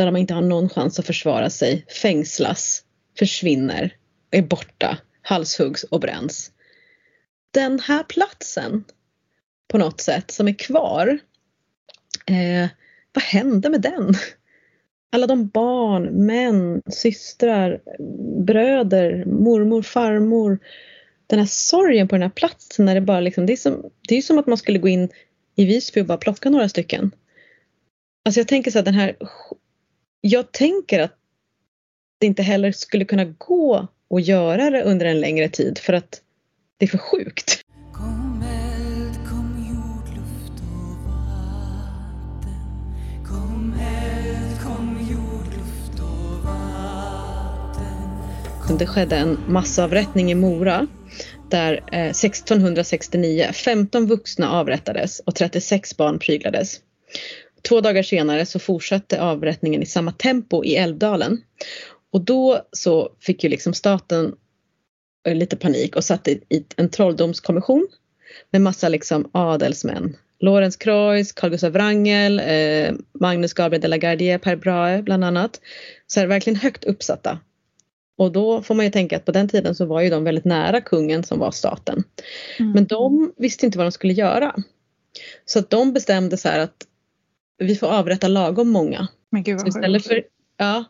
där de inte har någon chans att försvara sig, fängslas, försvinner, är borta, halshuggs och bränns. den här platsen på något sätt som är kvar. Eh, vad hände med den? Alla de barn, män, systrar, bröder, mormor, farmor. Den här sorgen på den här platsen när det bara liksom, det är som, det är som att man skulle gå in i Visby och bara plocka några stycken. Alltså jag tänker så att den här, jag tänker att det inte heller skulle kunna gå att göra det under en längre tid för att det är för sjukt. Det skedde en massavrättning i Mora där 1669 15 vuxna avrättades och 36 barn pryglades. Två dagar senare så fortsatte avrättningen i samma tempo i Älvdalen. Och då så fick ju liksom staten eh, lite panik och satte i en trolldomskommission med massa liksom adelsmän. Lorenz Kreuz, Carl Gustaf Wrangel, eh, Magnus Gabriel de la Gardie, Per Brahe bland annat. Så här, verkligen högt uppsatta. Och då får man ju tänka att på den tiden så var ju de väldigt nära kungen som var staten. Mm. Men de visste inte vad de skulle göra. Så att de bestämde så här att vi får avrätta lagom många. Men gud vad istället för, ja,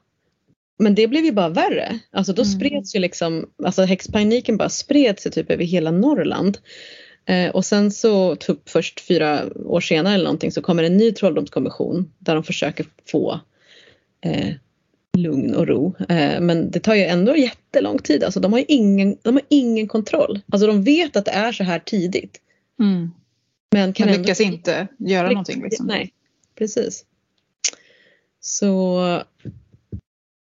men det blev ju bara värre. Alltså då mm. spreds ju liksom, alltså häxpaniken bara spred sig typ över hela Norrland. Eh, och sen så typ först fyra år senare eller någonting så kommer en ny trolldomskommission där de försöker få eh, lugn och ro. Eh, men det tar ju ändå jättelång tid. Alltså de har ingen, de har ingen kontroll. Alltså de vet att det är så här tidigt. Mm. Men kan men lyckas ändå... inte göra lyckas, någonting. Liksom. Nej, precis. Så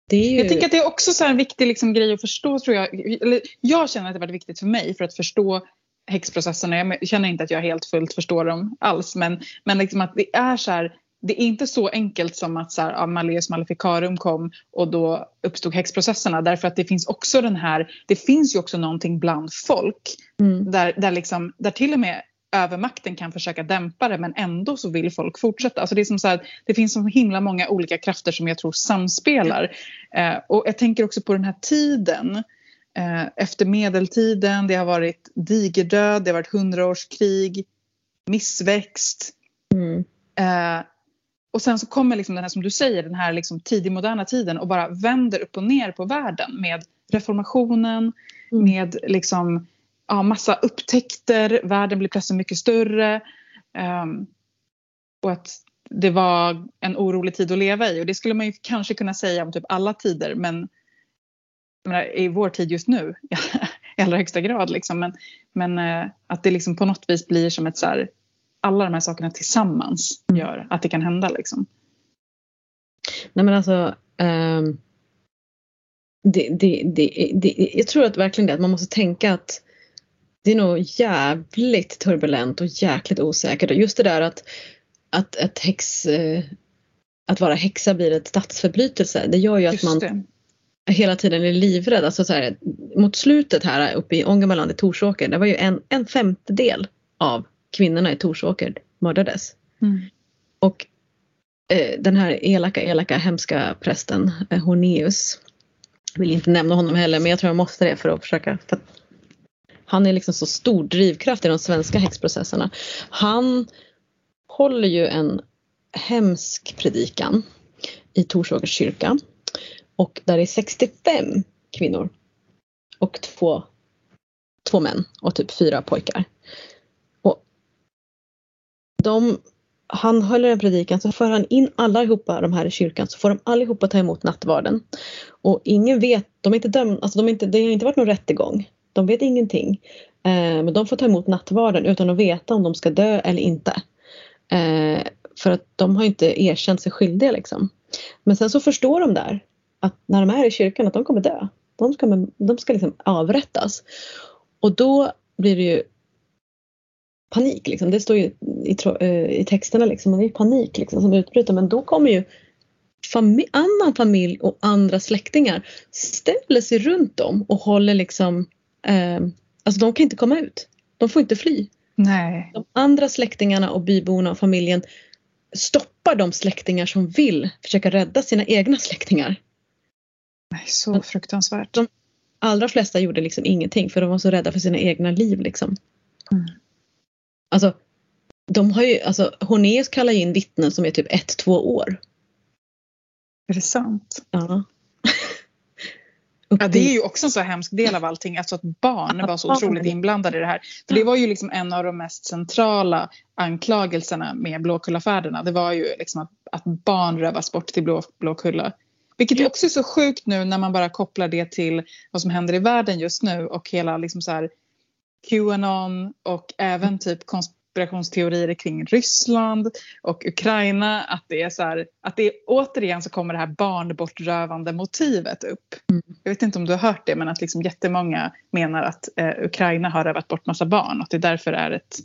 det är ju... Jag tycker att det är också så en viktig liksom, grej att förstå tror jag. Eller, jag känner att det varit viktigt för mig för att förstå häxprocesserna. Jag känner inte att jag helt fullt förstår dem alls men, men liksom att det är så här, det är inte så enkelt som att så här, ja, Malleus Maleficarum kom och då uppstod häxprocesserna därför att det finns också den här, det finns ju också någonting bland folk mm. där, där, liksom, där till och med övermakten kan försöka dämpa det men ändå så vill folk fortsätta. Alltså det, är som så här, det finns så himla många olika krafter som jag tror samspelar. Eh, och jag tänker också på den här tiden. Eh, efter medeltiden, det har varit digerdöd, det har varit hundraårskrig, missväxt. Mm. Eh, och sen så kommer liksom den här som du säger, den här liksom tidig moderna tiden och bara vänder upp och ner på världen med reformationen, mm. med liksom ja, massa upptäckter, världen blir plötsligt mycket större. Um, och att det var en orolig tid att leva i och det skulle man ju kanske kunna säga om typ alla tider men menar, i vår tid just nu [laughs] i allra högsta grad liksom. Men, men uh, att det liksom på något vis blir som ett så här, alla de här sakerna tillsammans mm. gör att det kan hända liksom. Nej men alltså um, det, det, det, det, jag tror att verkligen det att man måste tänka att det är nog jävligt turbulent och jäkligt osäkert. Och just det där att, att ett häx, eh, att vara häxa blir ett statsförbrytelse. Det gör ju att man det. hela tiden är livrädd. Alltså så här, mot slutet här uppe i Ångermanland i Torsåker, det var ju en, en femtedel av kvinnorna i Torsåker mördades. Mm. Och eh, den här elaka, elaka, hemska prästen eh, Horneus, vill inte nämna honom heller men jag tror jag måste det för att försöka för att han är liksom så stor drivkraft i de svenska häxprocesserna. Han håller ju en hemsk predikan i Torsåkers kyrka. Och där är 65 kvinnor och två, två män och typ fyra pojkar. Och de, han håller en predikan så för han in allihopa de här i kyrkan så får de allihopa ta emot nattvarden. Och ingen vet, de är inte dömda, alltså de är inte, det har inte varit någon rättegång. De vet ingenting. Eh, men de får ta emot nattvarden utan att veta om de ska dö eller inte. Eh, för att de har inte erkänt sig skyldiga liksom. Men sen så förstår de där att när de är i kyrkan att de kommer dö. De ska, de ska liksom avrättas. Och då blir det ju panik liksom. Det står ju i, eh, i texterna liksom. Det är panik liksom som utbryter men då kommer ju familj, annan familj och andra släktingar ställer sig runt dem och håller liksom eh, alltså de kan inte komma ut. De får inte fly. Nej. De andra släktingarna och byborna och familjen stoppar de släktingar som vill försöka rädda sina egna släktingar. Nej, så fruktansvärt. De allra flesta gjorde liksom ingenting för de var så rädda för sina egna liv. Liksom. Mm. Alltså, de har ju, alltså Hornéus kallar in vittnen som är typ ett, två år. Är det sant? Ja. Ja, det är ju också en så hemsk del av allting, alltså att barn var så otroligt inblandade i det här. För det var ju liksom en av de mest centrala anklagelserna med Blåkullafärderna. Det var ju liksom att, att barn rövas bort till Blå, Blåkulla. Vilket också är så sjukt nu när man bara kopplar det till vad som händer i världen just nu och hela liksom så här Qanon och även typ konspirationsteorier kring Ryssland och Ukraina. Att det är så här, att det är, återigen så kommer det här barnbortrövande motivet upp. Mm. Jag vet inte om du har hört det men att liksom jättemånga menar att eh, Ukraina har rövat bort massa barn och att det därför är ett,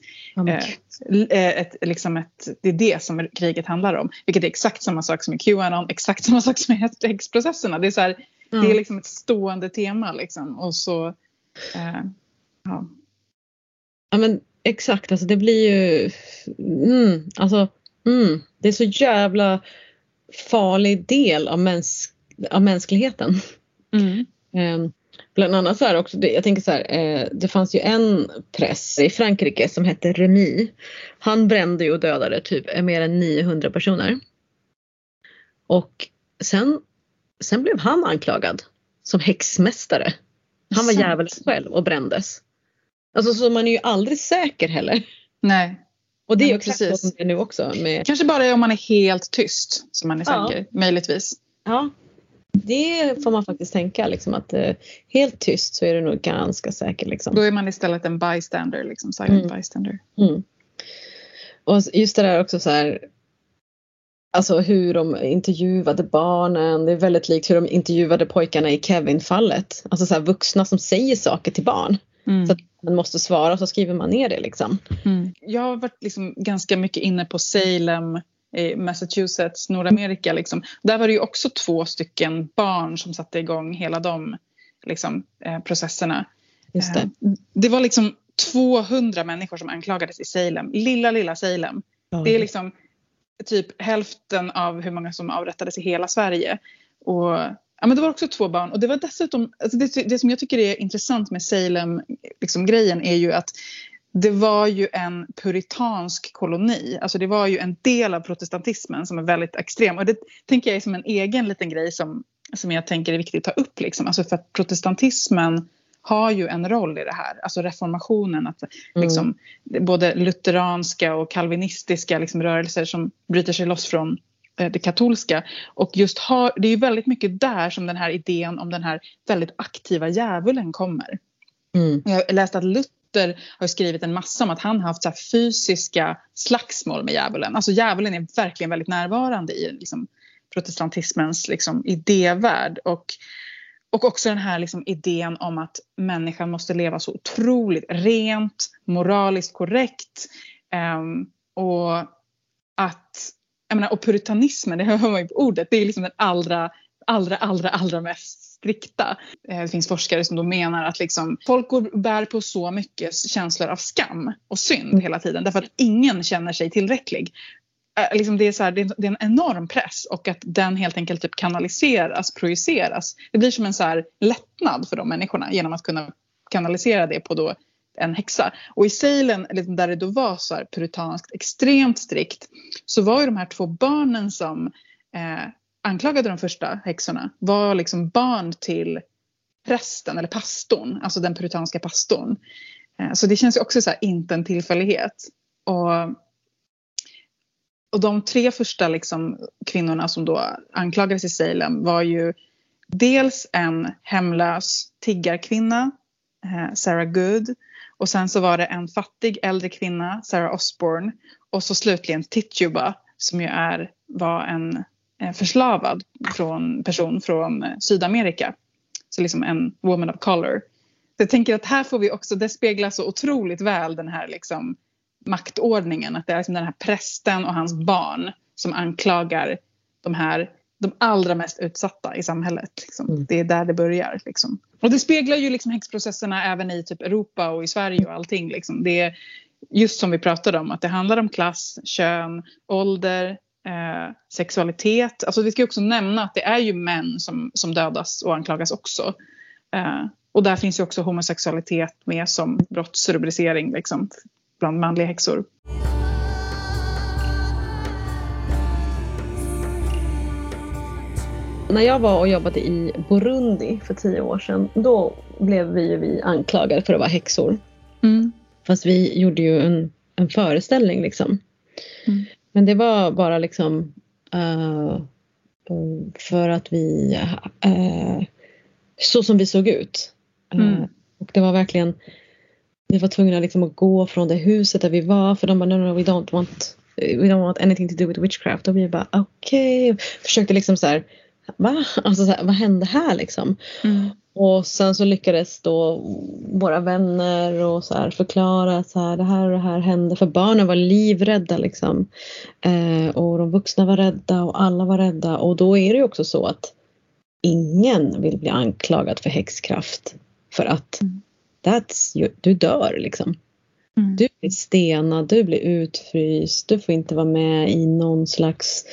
eh, ett, liksom ett, det är det som kriget handlar om. Vilket är exakt samma sak som i Qanon, exakt samma sak som i häxprocesserna. Det är, så här, Mm. det är liksom ett stående tema liksom. Och så, eh, ja. Ja men exakt, alltså det blir ju, mm, alltså, mm, det är så jävla farlig del av, mäns, av mänskligheten. Mm. Eh, bland annat så här också, det, jag tänker så här, eh, det fanns ju en press i Frankrike som hette Remy. Han brände ju och dödade typ mer än 900 personer. Och sen, sen blev han anklagad som häxmästare. Han var djävulen själv och brändes. Alltså så man är ju aldrig säker heller. Nej. Och det är ju exakt precis. som det är nu också. Med, Kanske bara om man är helt tyst som man är Ja. säker. Möjligtvis. ja, det får man faktiskt tänka liksom att eh, helt tyst så är du nog ganska säker liksom. Då är man istället en bystander. Liksom, silent Mm. bystander. Mm. Och just det där också så här. Alltså hur de intervjuade barnen. Det är väldigt likt hur de intervjuade pojkarna i Kevin-fallet. Alltså så här vuxna som säger saker till barn. Mm. Så att man måste svara och så skriver man ner det liksom. Mm. Jag har varit liksom ganska mycket inne på Salem i Massachusetts, Nordamerika. Liksom. Där var det ju också två stycken barn som satte igång hela de liksom, eh, processerna. Just det. Eh, det var liksom 200 människor som anklagades i Salem. Lilla, lilla Salem. Det är liksom typ hälften av hur många som avrättades i hela Sverige. Och, ja, men det var också två barn. Och det var dessutom, alltså det, det som jag tycker är intressant med Salem-grejen liksom, är ju att det var ju en puritansk koloni. Alltså det var ju en del av protestantismen som är väldigt extrem. Och det tänker jag är som en egen liten grej som, som jag tänker är viktigt att ta upp. Liksom. Alltså för att protestantismen har ju en roll i det här. Alltså reformationen. Att Mm. liksom, både lutheranska och kalvinistiska liksom, rörelser som bryter sig loss från det katolska. Och just har, det är ju väldigt mycket där som den här idén om den här väldigt aktiva djävulen kommer. Mm. Jag läste att Luther har skrivit en massa om att han har haft så fysiska slagsmål med djävulen. Alltså djävulen är verkligen väldigt närvarande i liksom, protestantismens liksom, idévärld. Och, och också den här liksom, idén om att människan måste leva så otroligt rent, moraliskt korrekt. ehm, och att, jag menar, och puritanismen, det hör man ju på ordet, det är liksom den allra, allra, allra, allra mest strikta. Eh, det finns forskare som då menar att liksom, folk går, bär på så mycket känslor av skam och synd hela tiden därför att ingen känner sig tillräcklig. Eh, liksom det, är så här, det är en enorm press och att den helt enkelt typ kanaliseras, projiceras. Det blir som en så här lättnad för de människorna genom att kunna kanalisera det på då en häxa. Och i Salem, liksom där det då var så här puritanskt, extremt strikt, så var ju de här två barnen som eh, anklagade de första häxorna var liksom barn till prästen eller pastorn, alltså den puritanska pastorn. Eh, så det känns ju också så här, inte en tillfällighet. Och, och de tre första liksom, kvinnorna som då anklagades i Salem var ju dels en hemlös tiggarkvinna, eh, Sarah Good. Och sen så var det en fattig äldre kvinna, Sarah Osborne. Och så slutligen Tituba som ju är, var en eh, förslavad från, person från eh, Sydamerika. Så liksom en woman of color. Så jag tänker att här får vi också, det speglar så otroligt väl den här liksom maktordningen. Att det är liksom den här prästen och hans barn som anklagar de här de allra mest utsatta i samhället. Liksom. Mm. Det är där det börjar. Liksom. Och det speglar ju liksom häxprocesserna även i typ Europa och i Sverige och allting. Liksom. Det är just som vi pratade om, att det handlar om klass, kön, ålder, eh, sexualitet. Alltså vi ska också nämna att det är ju män som, som dödas och anklagas också. Eh, och där finns ju också homosexualitet med som brottsrubricering liksom, bland manliga häxor. När jag var och jobbade i Burundi för tio år sedan, då blev vi, vi anklagade för att vara häxor. Mm. Fast vi gjorde ju en, en föreställning liksom. Mm. Men det var bara liksom uh, för att vi, uh, så som vi såg ut. Uh, Mm. och det var verkligen, vi var tvungna liksom att gå från det huset där vi var för de bara no, no, no we don't want, we don't want anything to do with witchcraft. Och vi bara okej, okay. försökte liksom så här, va? Alltså så här, vad hände här liksom? Mm. Och sen så lyckades då våra vänner och så här förklara så här, det här och det här hände. För barnen var livrädda liksom. Eh, och de vuxna var rädda och alla var rädda. Och då är det ju också så att ingen vill bli anklagad för häxkraft. För att Mm. that's, you, du dör liksom. Mm. Du blir stenad, du blir utfryst, du får inte vara med i någon slags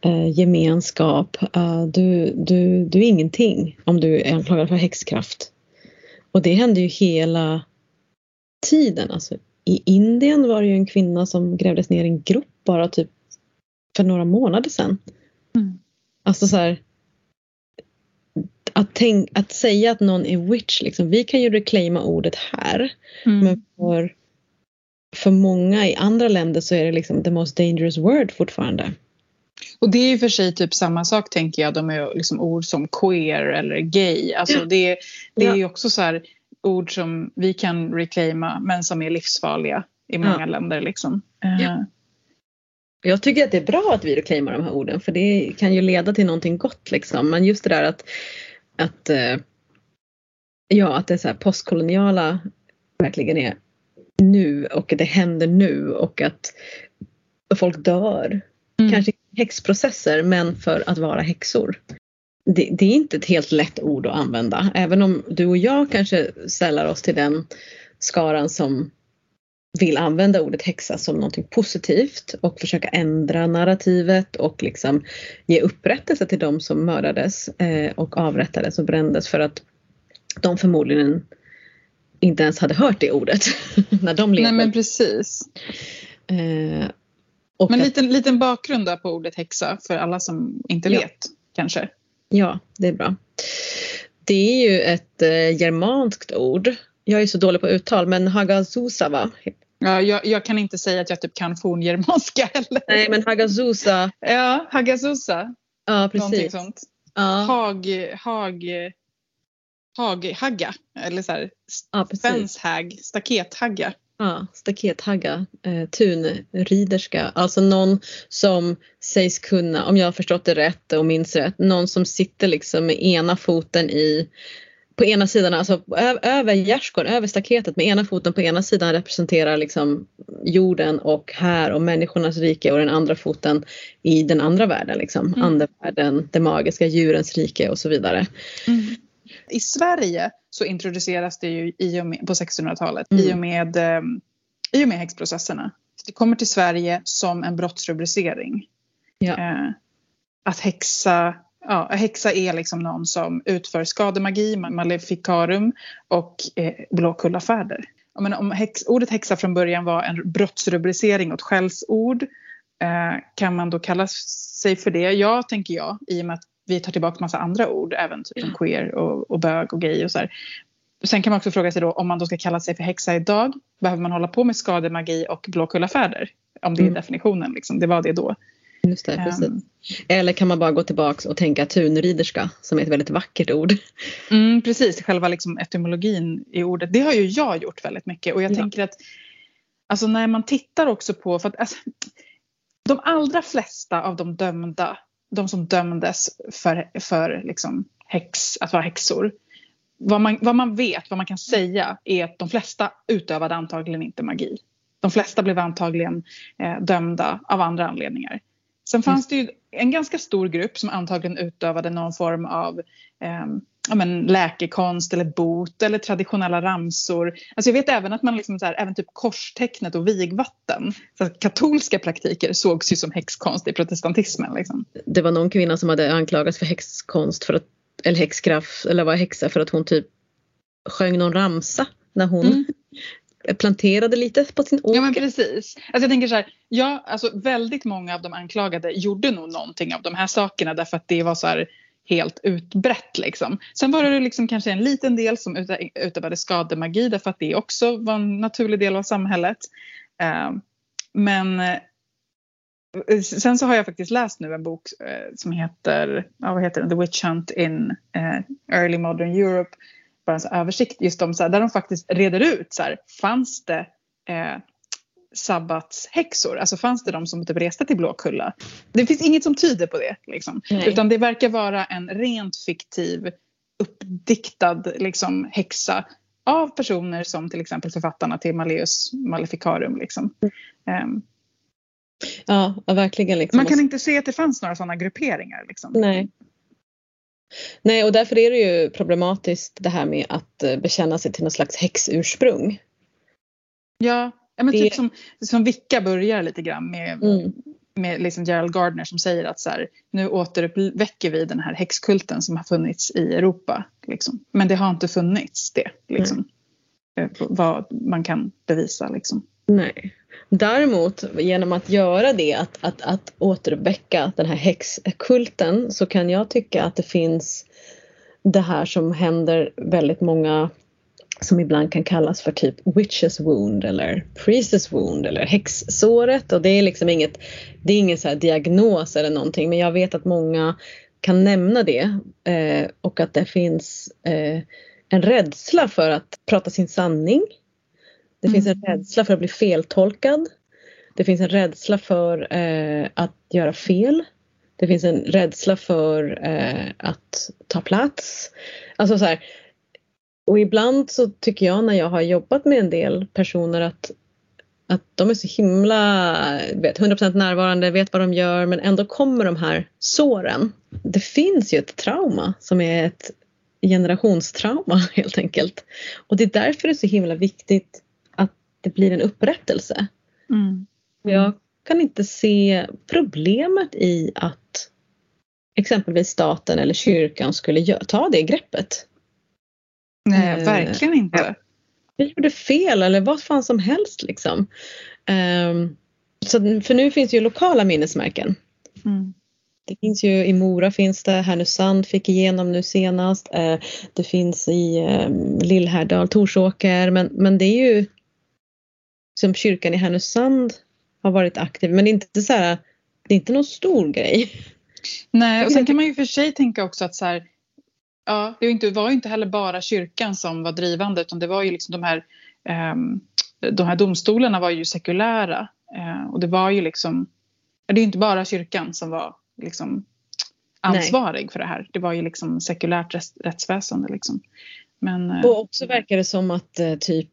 eh, gemenskap. Eh, du, du, du är ingenting om du är anklagad för häxkraft. Och det hände ju hela tiden. Alltså, I Indien var det ju en kvinna som grävdes ner i en grop bara typ för några månader sedan. Mm. Alltså så här, att, tänk, att säga att någon är witch, liksom, vi kan ju reclaima ordet här. Mm. Men för, för många i andra länder så är det liksom the most dangerous word fortfarande. Och det är ju för sig typ samma sak tänker jag. De är liksom ord som queer eller gay. Alltså det, det är ju också så här ord som vi kan reclaima men som är livsfarliga i många Ja. länder liksom. Eh, Ja. Jag tycker att det är bra att vi reclaimar de här orden för det kan ju leda till någonting gott liksom. Men just det där att, att eh, ja, att det så postkoloniala verkligen är nu och det händer nu och att folk dör. Mm. Kanske häxprocesser men för att vara häxor. Det, det är inte ett helt lätt ord att använda. Även om du och jag kanske sällar oss till den skaran som vill använda ordet häxa som någonting positivt och försöka ändra narrativet och liksom ge upprättelse till de som mördades eh, och avrättades och brändes för att de förmodligen inte ens hade hört det ordet [laughs] när de levde. Nej men precis. eh, Men att- liten, liten bakgrund där på ordet häxa för alla som inte Ja. vet kanske. Ja, det är bra. Det är ju ett eh, germanskt ord. Jag är så dålig på uttal men Hagazusa va? Ja, jag, jag kan inte säga att jag typ kan forngermanska [laughs] heller. Nej men Hagazusa, Ja, Hagazusa. ja Någonting precis. sånt. Ja, Hag, hag, haghagga. Eller så här, ja, fenshag, stakethagga. Ja, stakethagga, eh, tunriderska, alltså någon som sägs kunna, om jag har förstått det rätt och minns rätt, någon som sitter liksom med ena foten i på ena sidan, alltså över gärdsgården, över staketet med ena foten på ena sidan representerar liksom jorden och här och människornas rike och den andra foten i den andra världen, liksom Mm. andevärlden, det magiska djurens rike och så vidare. I Sverige så introduceras det ju i och med, på 1600-talet Mm. i, och med, eh, i och med häxprocesserna. Det kommer till Sverige som en brottsrubricering. Ja. Eh, att häxa, ja, häxa är liksom någon som utför skademagi, maleficarum och eh, blåkullafärder. Om häx, ordet häxa från början var en brottsrubricering och ett skällsord eh, kan man då kalla sig för det? Ja, tänker jag, i och med att vi tar tillbaka massa andra ord, även typ som queer och, och bög och gay och så här. Sen kan man också fråga sig då om man då ska kalla sig för häxa idag, behöver man hålla på med skademagi och blåkullafärder? Om det är Mm. definitionen, liksom. det var det då. Just det, precis. Ehm, Eller kan man bara gå tillbaks och tänka tunriderska som är ett väldigt vackert ord. Mm, precis, själva liksom etymologin i ordet. Det har ju jag gjort väldigt mycket. Och jag Ja. tänker att alltså när man tittar också på... För att, alltså, de allra flesta av de dömda, de som dömdes för, för liksom häx, att vara häxor. Vad man, vad man vet, vad man kan säga är att de flesta utövade antagligen inte magi. De flesta blev antagligen eh, dömda av andra anledningar. Sen fanns det ju en ganska stor grupp som antagligen utövade någon form av eh, ja, men, läkekonst eller bot eller traditionella ramsor. Alltså jag vet även att man liksom så här, även typ korstecknet och vigvatten, så katolska praktiker sågs ju som häxkonst i protestantismen. Liksom. Det var någon kvinna som hade anklagats för häxkonst för att, eller häxkraft eller var häxa för att hon typ sjöng någon ramsa när hon mm. [laughs] planterade lite på sin åker. Ja men precis. Alltså jag tänker så här, ja alltså väldigt många av de anklagade gjorde nog någonting av de här sakerna därför att det var så här helt utbrett liksom. Sen var det liksom kanske en liten del som utövade skademagi därför att det också var en naturlig del av samhället. Eh, men eh, sen så har jag faktiskt läst nu en bok eh, som heter, ja, vad heter den? The Witch Hunt in Early Modern Europe. Bara en översikt just om så här, där de faktiskt reder ut så här, fanns det sabbatshäxor? Alltså fanns det de som typ reste till Blåkulla? Det finns inget som tyder på det. Liksom. Utan det verkar vara en rent fiktiv uppdiktad liksom, häxa av personer som till exempel författarna till Malleus Maleficarum. Liksom. Um, ja, verkligen. Liksom. Man kan inte se att det fanns några sådana grupperingar. Liksom. Nej. Nej, och därför är det ju problematiskt det här med att eh, bekänna sig till något slags häxursprung. Ja, Ja, men det... typ som, som Vicka börjar lite grann med, mm. med liksom Gerald Gardner som säger att så här, nu återuppväcker vi den här häxkulten som har funnits i Europa. Liksom. Men det har inte funnits det. Liksom. Mm. Vad man kan bevisa. Liksom. Nej. Däremot genom att göra det, att, att, att återuppväcka den här häxkulten så kan jag tycka att det finns det här som händer väldigt många som ibland kan kallas för typ witches wound eller priestess wound eller häxsåret och det är liksom inget, det är ingen så diagnos eller någonting men jag vet att många kan nämna det eh, och att det finns eh, en rädsla för att prata sin sanning. Det mm. finns en mm. rädsla för att bli feltolkad. Det finns en rädsla för eh, att göra fel. Det finns en rädsla för eh, att ta plats. Alltså så här, och ibland så tycker jag när jag har jobbat med en del personer att, att de är så himla vet, 100% närvarande, vet vad de gör men ändå kommer de här såren. Det finns ju ett trauma som är ett generationstrauma [laughs] helt enkelt. Och det är därför det är så himla viktigt att det blir en upprättelse. Mm. Jag kan inte se problemet i att exempelvis staten eller kyrkan skulle ta det greppet. Nej, eh, verkligen inte. Vi gjorde fel eller vad fan som helst liksom. Um, så, för nu finns ju lokala minnesmärken. Mm. Det finns ju i Mora finns det, Härnösand fick igenom nu senast. Uh, det finns i um, Lillhärdal, Torsåker men, men det är ju som kyrkan i Härnösand har varit aktiv men det är inte så här, det är inte någon stor grej. Nej och sen kan man ju för sig tänka också att så här, Ja, det var, inte, var inte heller bara kyrkan som var drivande utan det var ju liksom de här, um, de här domstolarna var ju sekulära. Uh, och det var ju liksom, det är inte bara kyrkan som var liksom ansvarig Nej. för det här. Det var ju liksom sekulärt rätts, rättsväsende liksom. Men, uh, och också verkar det som att uh, typ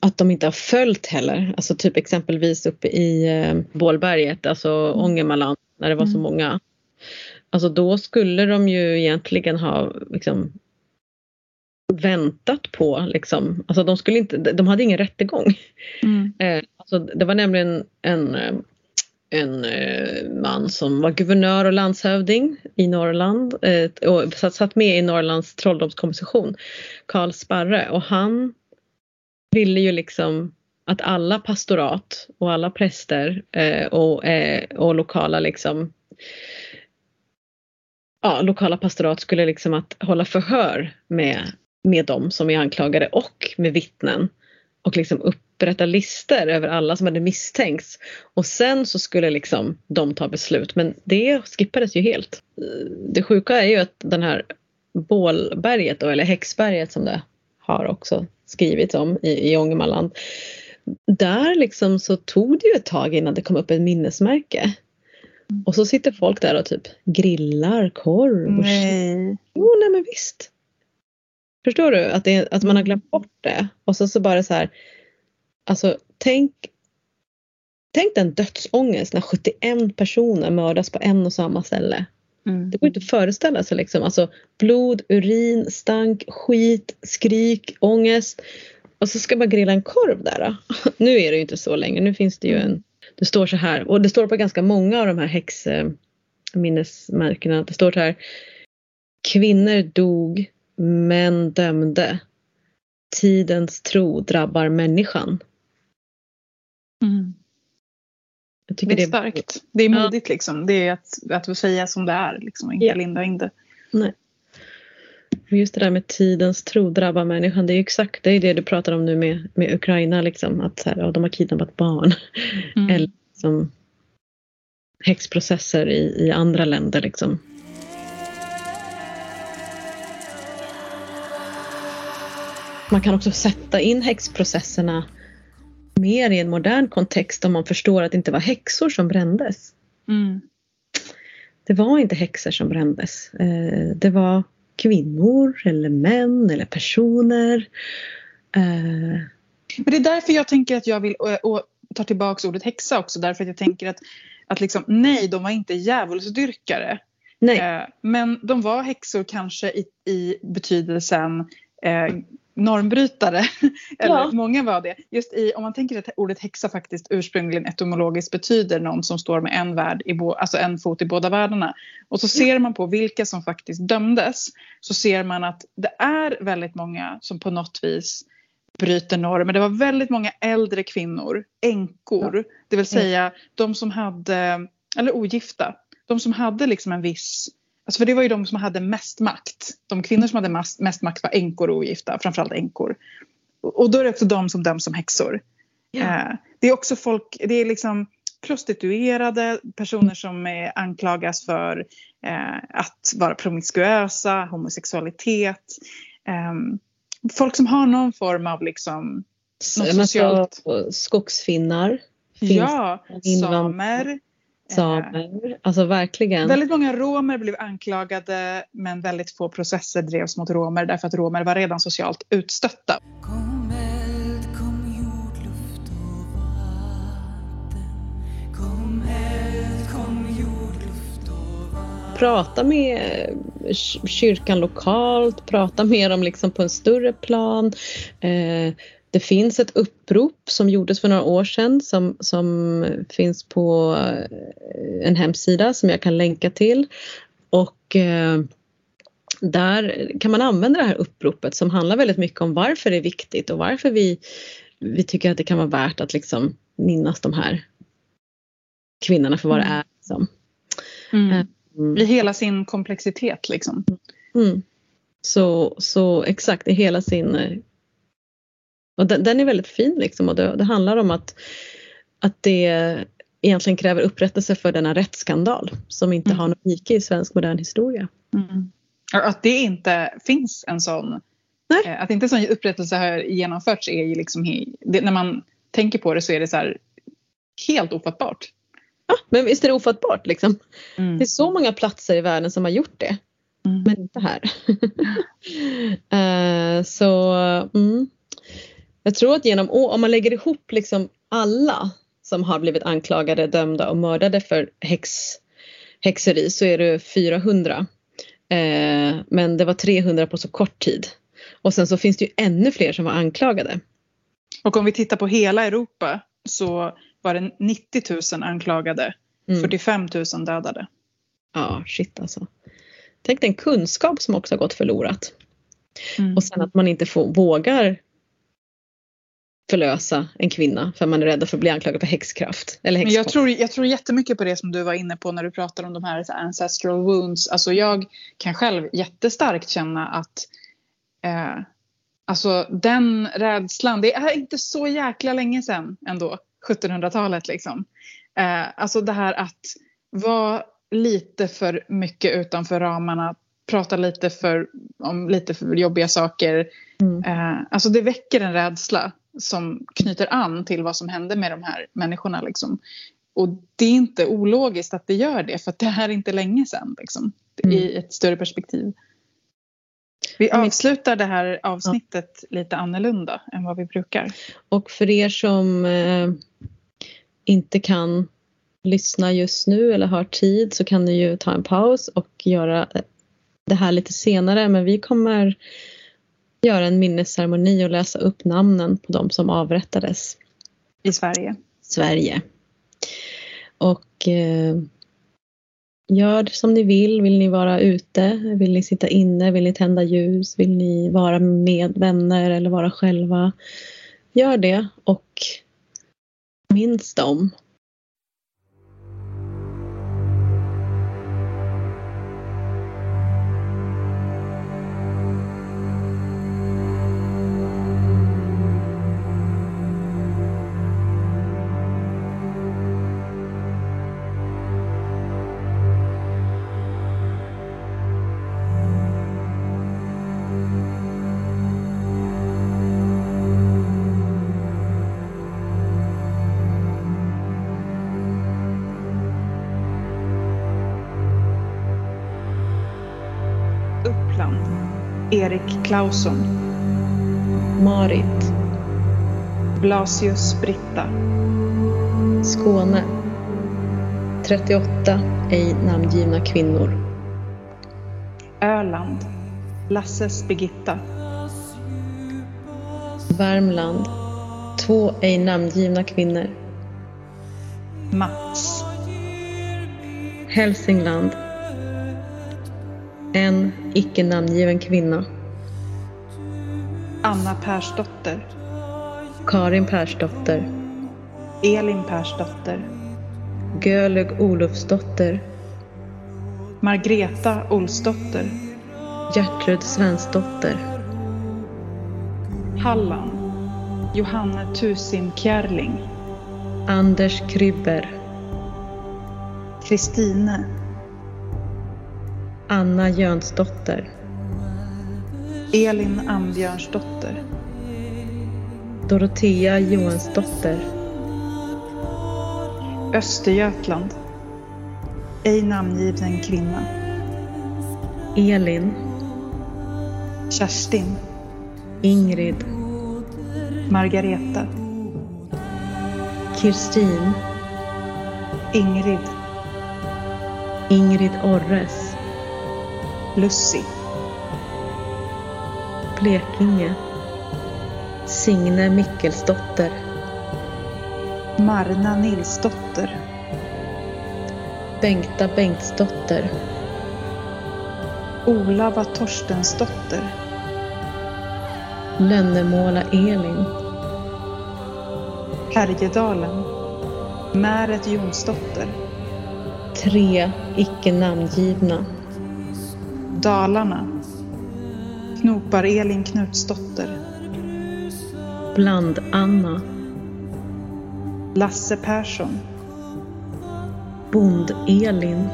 att de inte har följt heller. Alltså typ exempelvis uppe i Bålberget, alltså mm. Ångermanland när det var mm. så många Alltså då skulle de ju egentligen ha liksom väntat på liksom, alltså de skulle inte, de hade ingen rättegång. Mm. [laughs] Eh, alltså det var nämligen en, en eh, man som var guvernör och landshövding i Norrland eh, och satt med i Norrlands trolldomskommission, Karl Sparre och han ville ju liksom att alla pastorat och alla präster och, och lokala liksom ja, lokala pastorat skulle liksom att hålla förhör med, med dem som är anklagade och med vittnen och liksom upprätta listor över alla som hade misstänkts. Och sen så skulle liksom de ta beslut men det skippades ju helt. Det sjuka är ju att den här Bålberget då, eller Häxberget som det har också skrivits om i, i Ångermanland. Där liksom så tog det ju ett tag innan det kom upp ett minnesmärke. Och så sitter folk där och typ grillar korv. Och nej. Jo, nej men visst. Förstår du? Att, det, att man har glömt bort det. Och så, så bara så här. Alltså tänk. Tänk den dödsångest när 71 personer mördas på en och samma ställe. Mm. Det går inte att föreställa sig liksom. Alltså blod, urin, stank, skit, skrik, ångest. Och så ska man grilla en korv där. Då. [laughs] Nu är det ju inte så länge. Nu finns det ju en det står så här och det står på ganska många av de här häxminnesmärkena. Det står så här. Kvinnor dog män dömde. Tidens tro drabbar människan. Mm. Jag Det tycker är starkt. Det är modigt liksom. Det är att, att säga som det är liksom. Inte Ja. linda in det. Nej. Just det där med tidens tro drabbar människan. Det är exakt det, är det du pratar om nu med, med Ukraina. Liksom, att så här, ja, de har kidnappat barn. Mm. Eller som häxprocesser i, i andra länder. Liksom. Man kan också sätta in häxprocesserna mer i en modern kontext om man förstår att det inte var häxor som brändes. Mm. Det var inte häxor som brändes. Eh, Det var kvinnor eller män eller personer. Eh, Men det är därför jag tänker att jag vill och, och ta tillbaka ordet häxa också. Därför att jag tänker att, att liksom, nej, de var inte djävulsdyrkare. Nej, Eh, men de var häxor kanske i, i betydelsen eh, normbrytare. [laughs] Eller Ja. många var det. Just i, om man tänker att ordet häxa faktiskt ursprungligen etymologiskt betyder någon som står med en, värld i bo, alltså en fot i båda världarna. Och så ser man på vilka som faktiskt dömdes. Så ser man att det är väldigt många som på något vis bryter normer. Det var väldigt många äldre kvinnor, änkor. Det vill säga de som hade, eller ogifta. De som hade liksom en viss Alltså för det var ju de som hade mest makt. De kvinnor som hade mest, mest makt var änkor och ogifta, framförallt änkor. Och då är det också de som döms som häxor. Ja. Eh, det är också folk, det är liksom prostituerade, personer som är, anklagas för eh, att vara promiskuösa, homosexualitet. ehm, folk som har någon form av liksom, något socialt. skogsfinnar, finns ja, samer. Eh, samer. Alltså verkligen. Väldigt många romer blev anklagade men väldigt få processer drevs mot romer därför att romer var redan socialt utstötta. Kom eld, kom jord, luft och vatten Kom eld, kom jord, luft och vatten Prata med eh, kyrkan lokalt, prata med dem liksom på en större plan. Eh, det finns ett upprop som gjordes för några år sedan som, som finns på eh, en hemsida som jag kan länka till. Och eh, där kan man använda det här uppropet som handlar väldigt mycket om varför det är viktigt och varför vi, vi tycker att det kan vara värt att liksom minnas de här kvinnorna för vad det Mm. är. Liksom. Mm. Mm. I hela sin komplexitet liksom. Mm. Så, så exakt i hela sin... Och den, den är väldigt fin liksom och det, det handlar om att, att det egentligen kräver upprättelse för denna rättsskandal som inte Mm. har något like i svensk modern historia. Mm. Att det inte finns en sån, Nej. eh, att inte en sån upprättelse har genomförts är ju liksom, det, när man tänker på det så är det så här helt ofattbart. Ja, men visst är det ofattbart liksom. Mm. Det är så många platser i världen som har gjort det, Mm. men inte här. [laughs] Eh, så mm. Jag tror att genom om man lägger ihop liksom alla som har blivit anklagade, dömda och mördade för häx, häxeri så är det 400. Eh, men det var 300 på så kort tid. Och sen så finns det ju ännu fler som var anklagade. Och om vi tittar på hela Europa så var det 90 000 anklagade, Mm. 45 000 dödade. Ja, shit alltså. Tänk den kunskap som också har gått förlorat. Mm. Och sen att man inte får, vågar förlösa en kvinna för man är rädd för att bli anklagad för häxkraft. Eller Men jag tror, jag tror jättemycket på det som du var inne på när du pratar om de här ancestral wounds. Alltså jag kan själv jättestarkt känna att eh, alltså den rädslan, det är inte så jäkla länge sedan ändå, 1700-talet liksom. Eh, alltså det här att vara lite för mycket utanför ramarna, prata lite för, om lite för jobbiga saker. Mm. Eh, alltså det väcker en rädsla som knyter an till vad som hände med de här människorna. Liksom. Och det är inte ologiskt att det gör det för det här är inte länge sedan. Liksom, Mm. I ett större perspektiv. Vi avslutar det här avsnittet lite annorlunda än vad vi brukar. Och för er som eh, inte kan lyssna just nu eller har tid så kan ni ju ta en paus och göra det här lite senare. Men vi kommer göra en minnesceremoni och läsa upp namnen på de som avrättades I Sverige. Sverige. Och eh, Gör som ni vill. Vill ni vara ute? Vill ni sitta inne? Vill ni tända ljus? Vill ni vara med vänner eller vara själva? Gör det och minns dem. Erik Clausson. Marit. Blasius Britta. Skåne. 38 ej namngivna kvinnor. Öland. Lasses Birgitta. Värmland. Två ej namngivna kvinnor. Mats. Hälsingland. En icke namngiven kvinna. Anna Persdotter. Karin Persdotter. Elin Persdotter. Gölög Olufsdotter. Margreta Olsdotter. Gertrud Svensdotter. Halland. Johanne Tusim Kjärling. Anders Krybber. Kristine. Anna Jönsdotter. Elin Ambjörnsdotter. Dorotea Johansdotter. Östergötland. Ej namngiven kvinna. Elin. Kerstin. Ingrid. Margareta. Kirstin. Ingrid. Ingrid Orres. Lucy. Blekinge. Signe Mickelsdotter. Marna Nilsdotter. Bengta Bengtsdotter. Olava Torstensdotter. Lönnemåla Elin. Härjedalen. Märet Jonsdotter. Tre icke namngivna. Dalarna. Knopar-Elin Knutsdotter. Bland-Anna. Lasse Persson. Bond-Elin.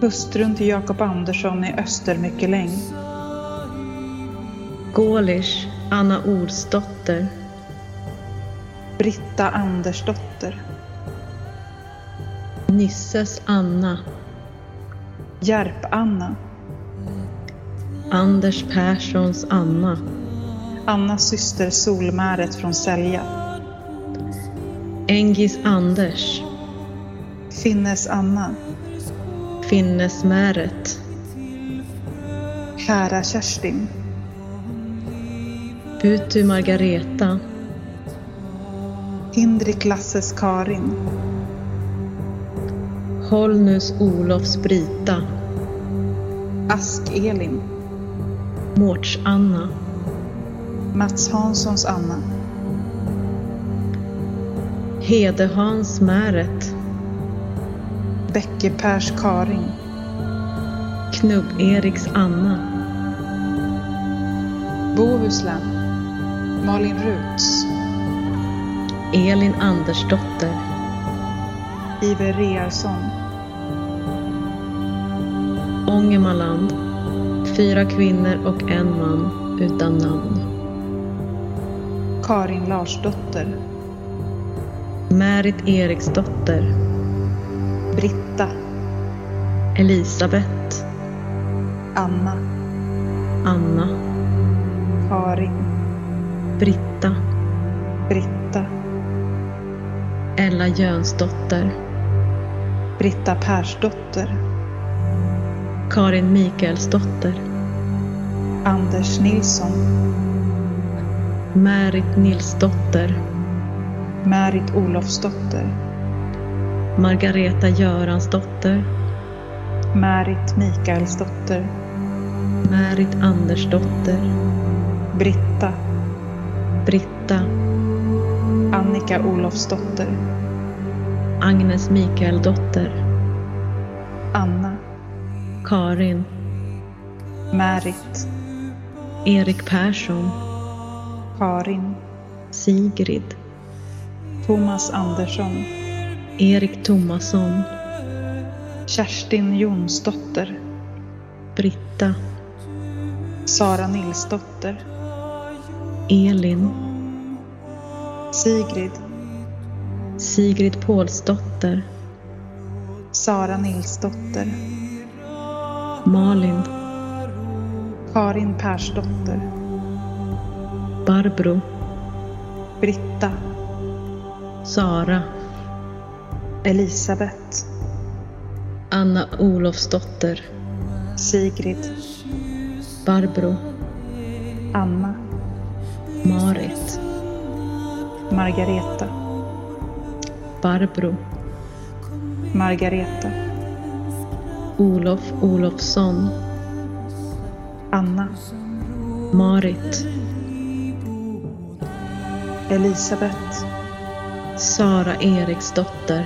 Hustrun till Jakob Andersson i Östermyckeläng. Gålish Anna Olsdotter. Britta Andersdotter. Nisses Anna. Järp-Anna. Anders Perssons Anna. Annas syster Solmäret från Sälja. Engis Anders. Finnes Anna. Finnesmäret. Kära Kerstin. Butu Margareta. Hindrik Lasses Karin. Holnus Olofs Brita. Ask-Elin. Mårts Anna. Mats Hanssons Anna. Hedehans Märet. Bäcke-Pers Karin. Knubb-Eriks Anna. Bohuslän. Malin Ruts. Elin Andersdotter. Iver Rearsson. Ångermanland. Fyra kvinnor och en man utan namn. Karin Larsdotter. Märit Eriksdotter. Britta. Elisabeth. Anna. Anna. Karin. Britta. Britta. Ella Jönsdotter. Britta Persdotter. Karin Mikaelsdotter. Anders Nilsson. Märit Nilsdotter. Märit Olofsdotter. Margareta Göransdotter, Märit Mikaelsdotter, Märit Andersdotter, Britta, Britta, Annika Olofsdotter, Agnes Mikaeldotter, Anna, Karin, Märit, Erik Persson, Karin, Sigrid, Thomas Andersson, Erik Tomasson, Kerstin Jonsdotter, Britta, Sara Nilsdotter, Elin, Sigrid, Sigrid Pålsdotter, Sara Nilsdotter, Malin, Karin Persdotter, Barbro, Britta, Sara, Elisabeth, Anna Olofsdotter, Sigrid, Barbro, Anna, Marit, Margareta, Barbro, Margareta, Olof Olofsson, Anna, Marit, Elisabeth, Sara Eriksdotter,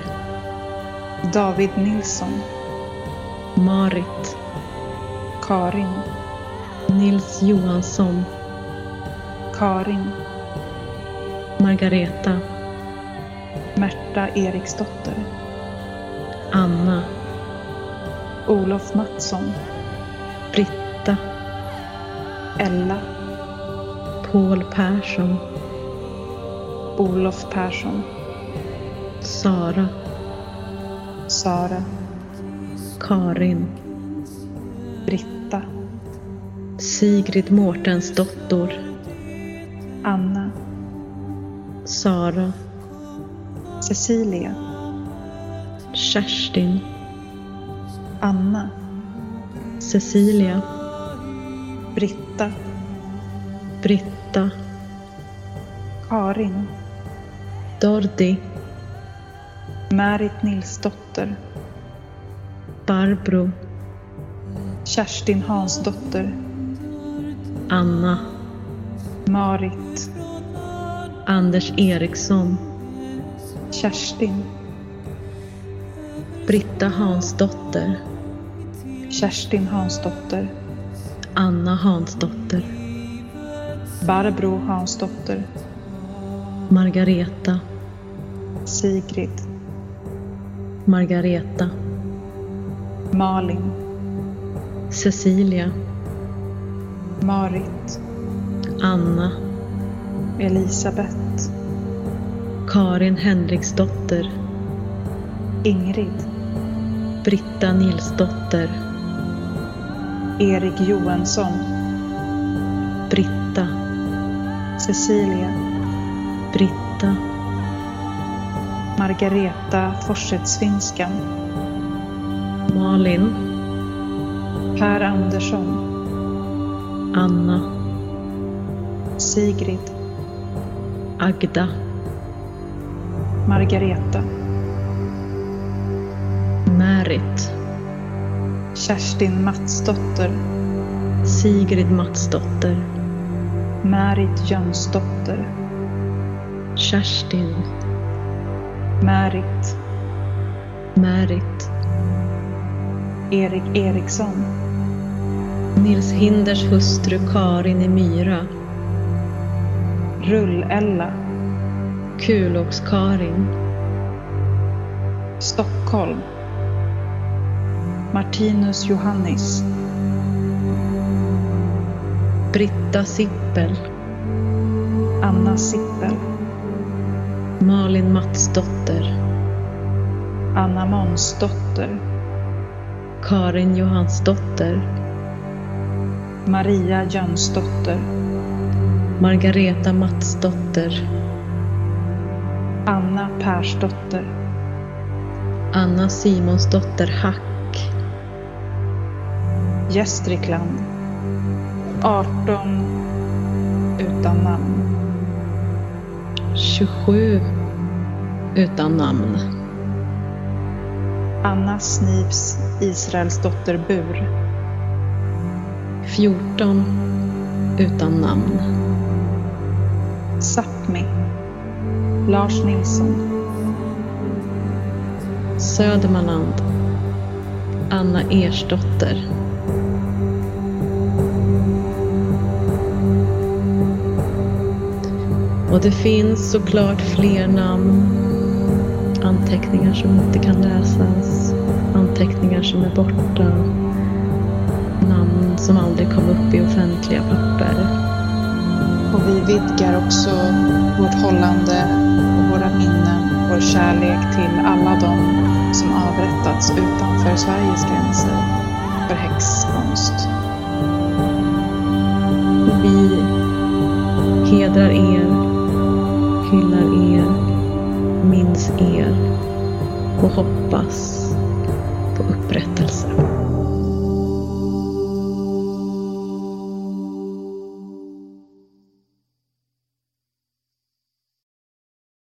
David Nilsson, Marit, Karin, Nils Johansson, Karin, Margareta, Märta Eriksdotter, Anna, Olof Mattsson, Britta, Ella, Paul Persson, Olof Persson, Sara, Sara, Karin, Britta, Sigrid Mårtensdottor, Anna, Sara, Cecilia, Kerstin, Anna, Cecilia, Britta, Britta, Karin, Dordi, Märit Nilsdotter, Barbro, Kerstin Hansdotter, Anna, Marit, Anders Eriksson, Kerstin, Britta Hansdotter, Kerstin Hansdotter, Anna Hansdotter, Barbro Hansdotter, Margareta, Sigrid, Margareta, Malin, Cecilia, Marit, Anna, Elisabeth, Karin Henriksdotter, Ingrid, Britta Nilsdotter, Erik Johansson, Britta, Cecilia, Britta, Margareta Forsättsfinskan, Malin, Per Andersson, Anna, Sigrid, Agda, Margareta, Märit, Kerstin Matsdotter, Sigrid Matsdotter, Märit Jönsdotter, Kerstin, Märit, Märit, Erik Eriksson, Nils Hinders hustru Karin i Myra, Rull-Ella, Kulåks-Karin, Stockholm, Martinus Johannis, Britta Sippel, Anna Sippel, Malin Matsdotter, Anna Månsdotter, Karin Johansdotter, Maria Jönsdotter, Margareta Matsdotter, Anna Persdotter, Anna Simonsdotter Hack, Gästrikland, 18 utan namn, 27 utan namn, Anna Snipes Israels dotter Bur. 14 utan namn. Sápmi. Lars Nilsson. Södermanland. Anna Ersdotter. Och det finns såklart fler namn. Anteckningar som inte kan läsas. Anteckningar som är borta. Namn som aldrig kom upp i offentliga papper. Och vi vidgar också vårt hållande och våra minnen, vår kärlek till alla de som avrättats utanför Sveriges gränser för häxkonst. Vi hedrar er, minns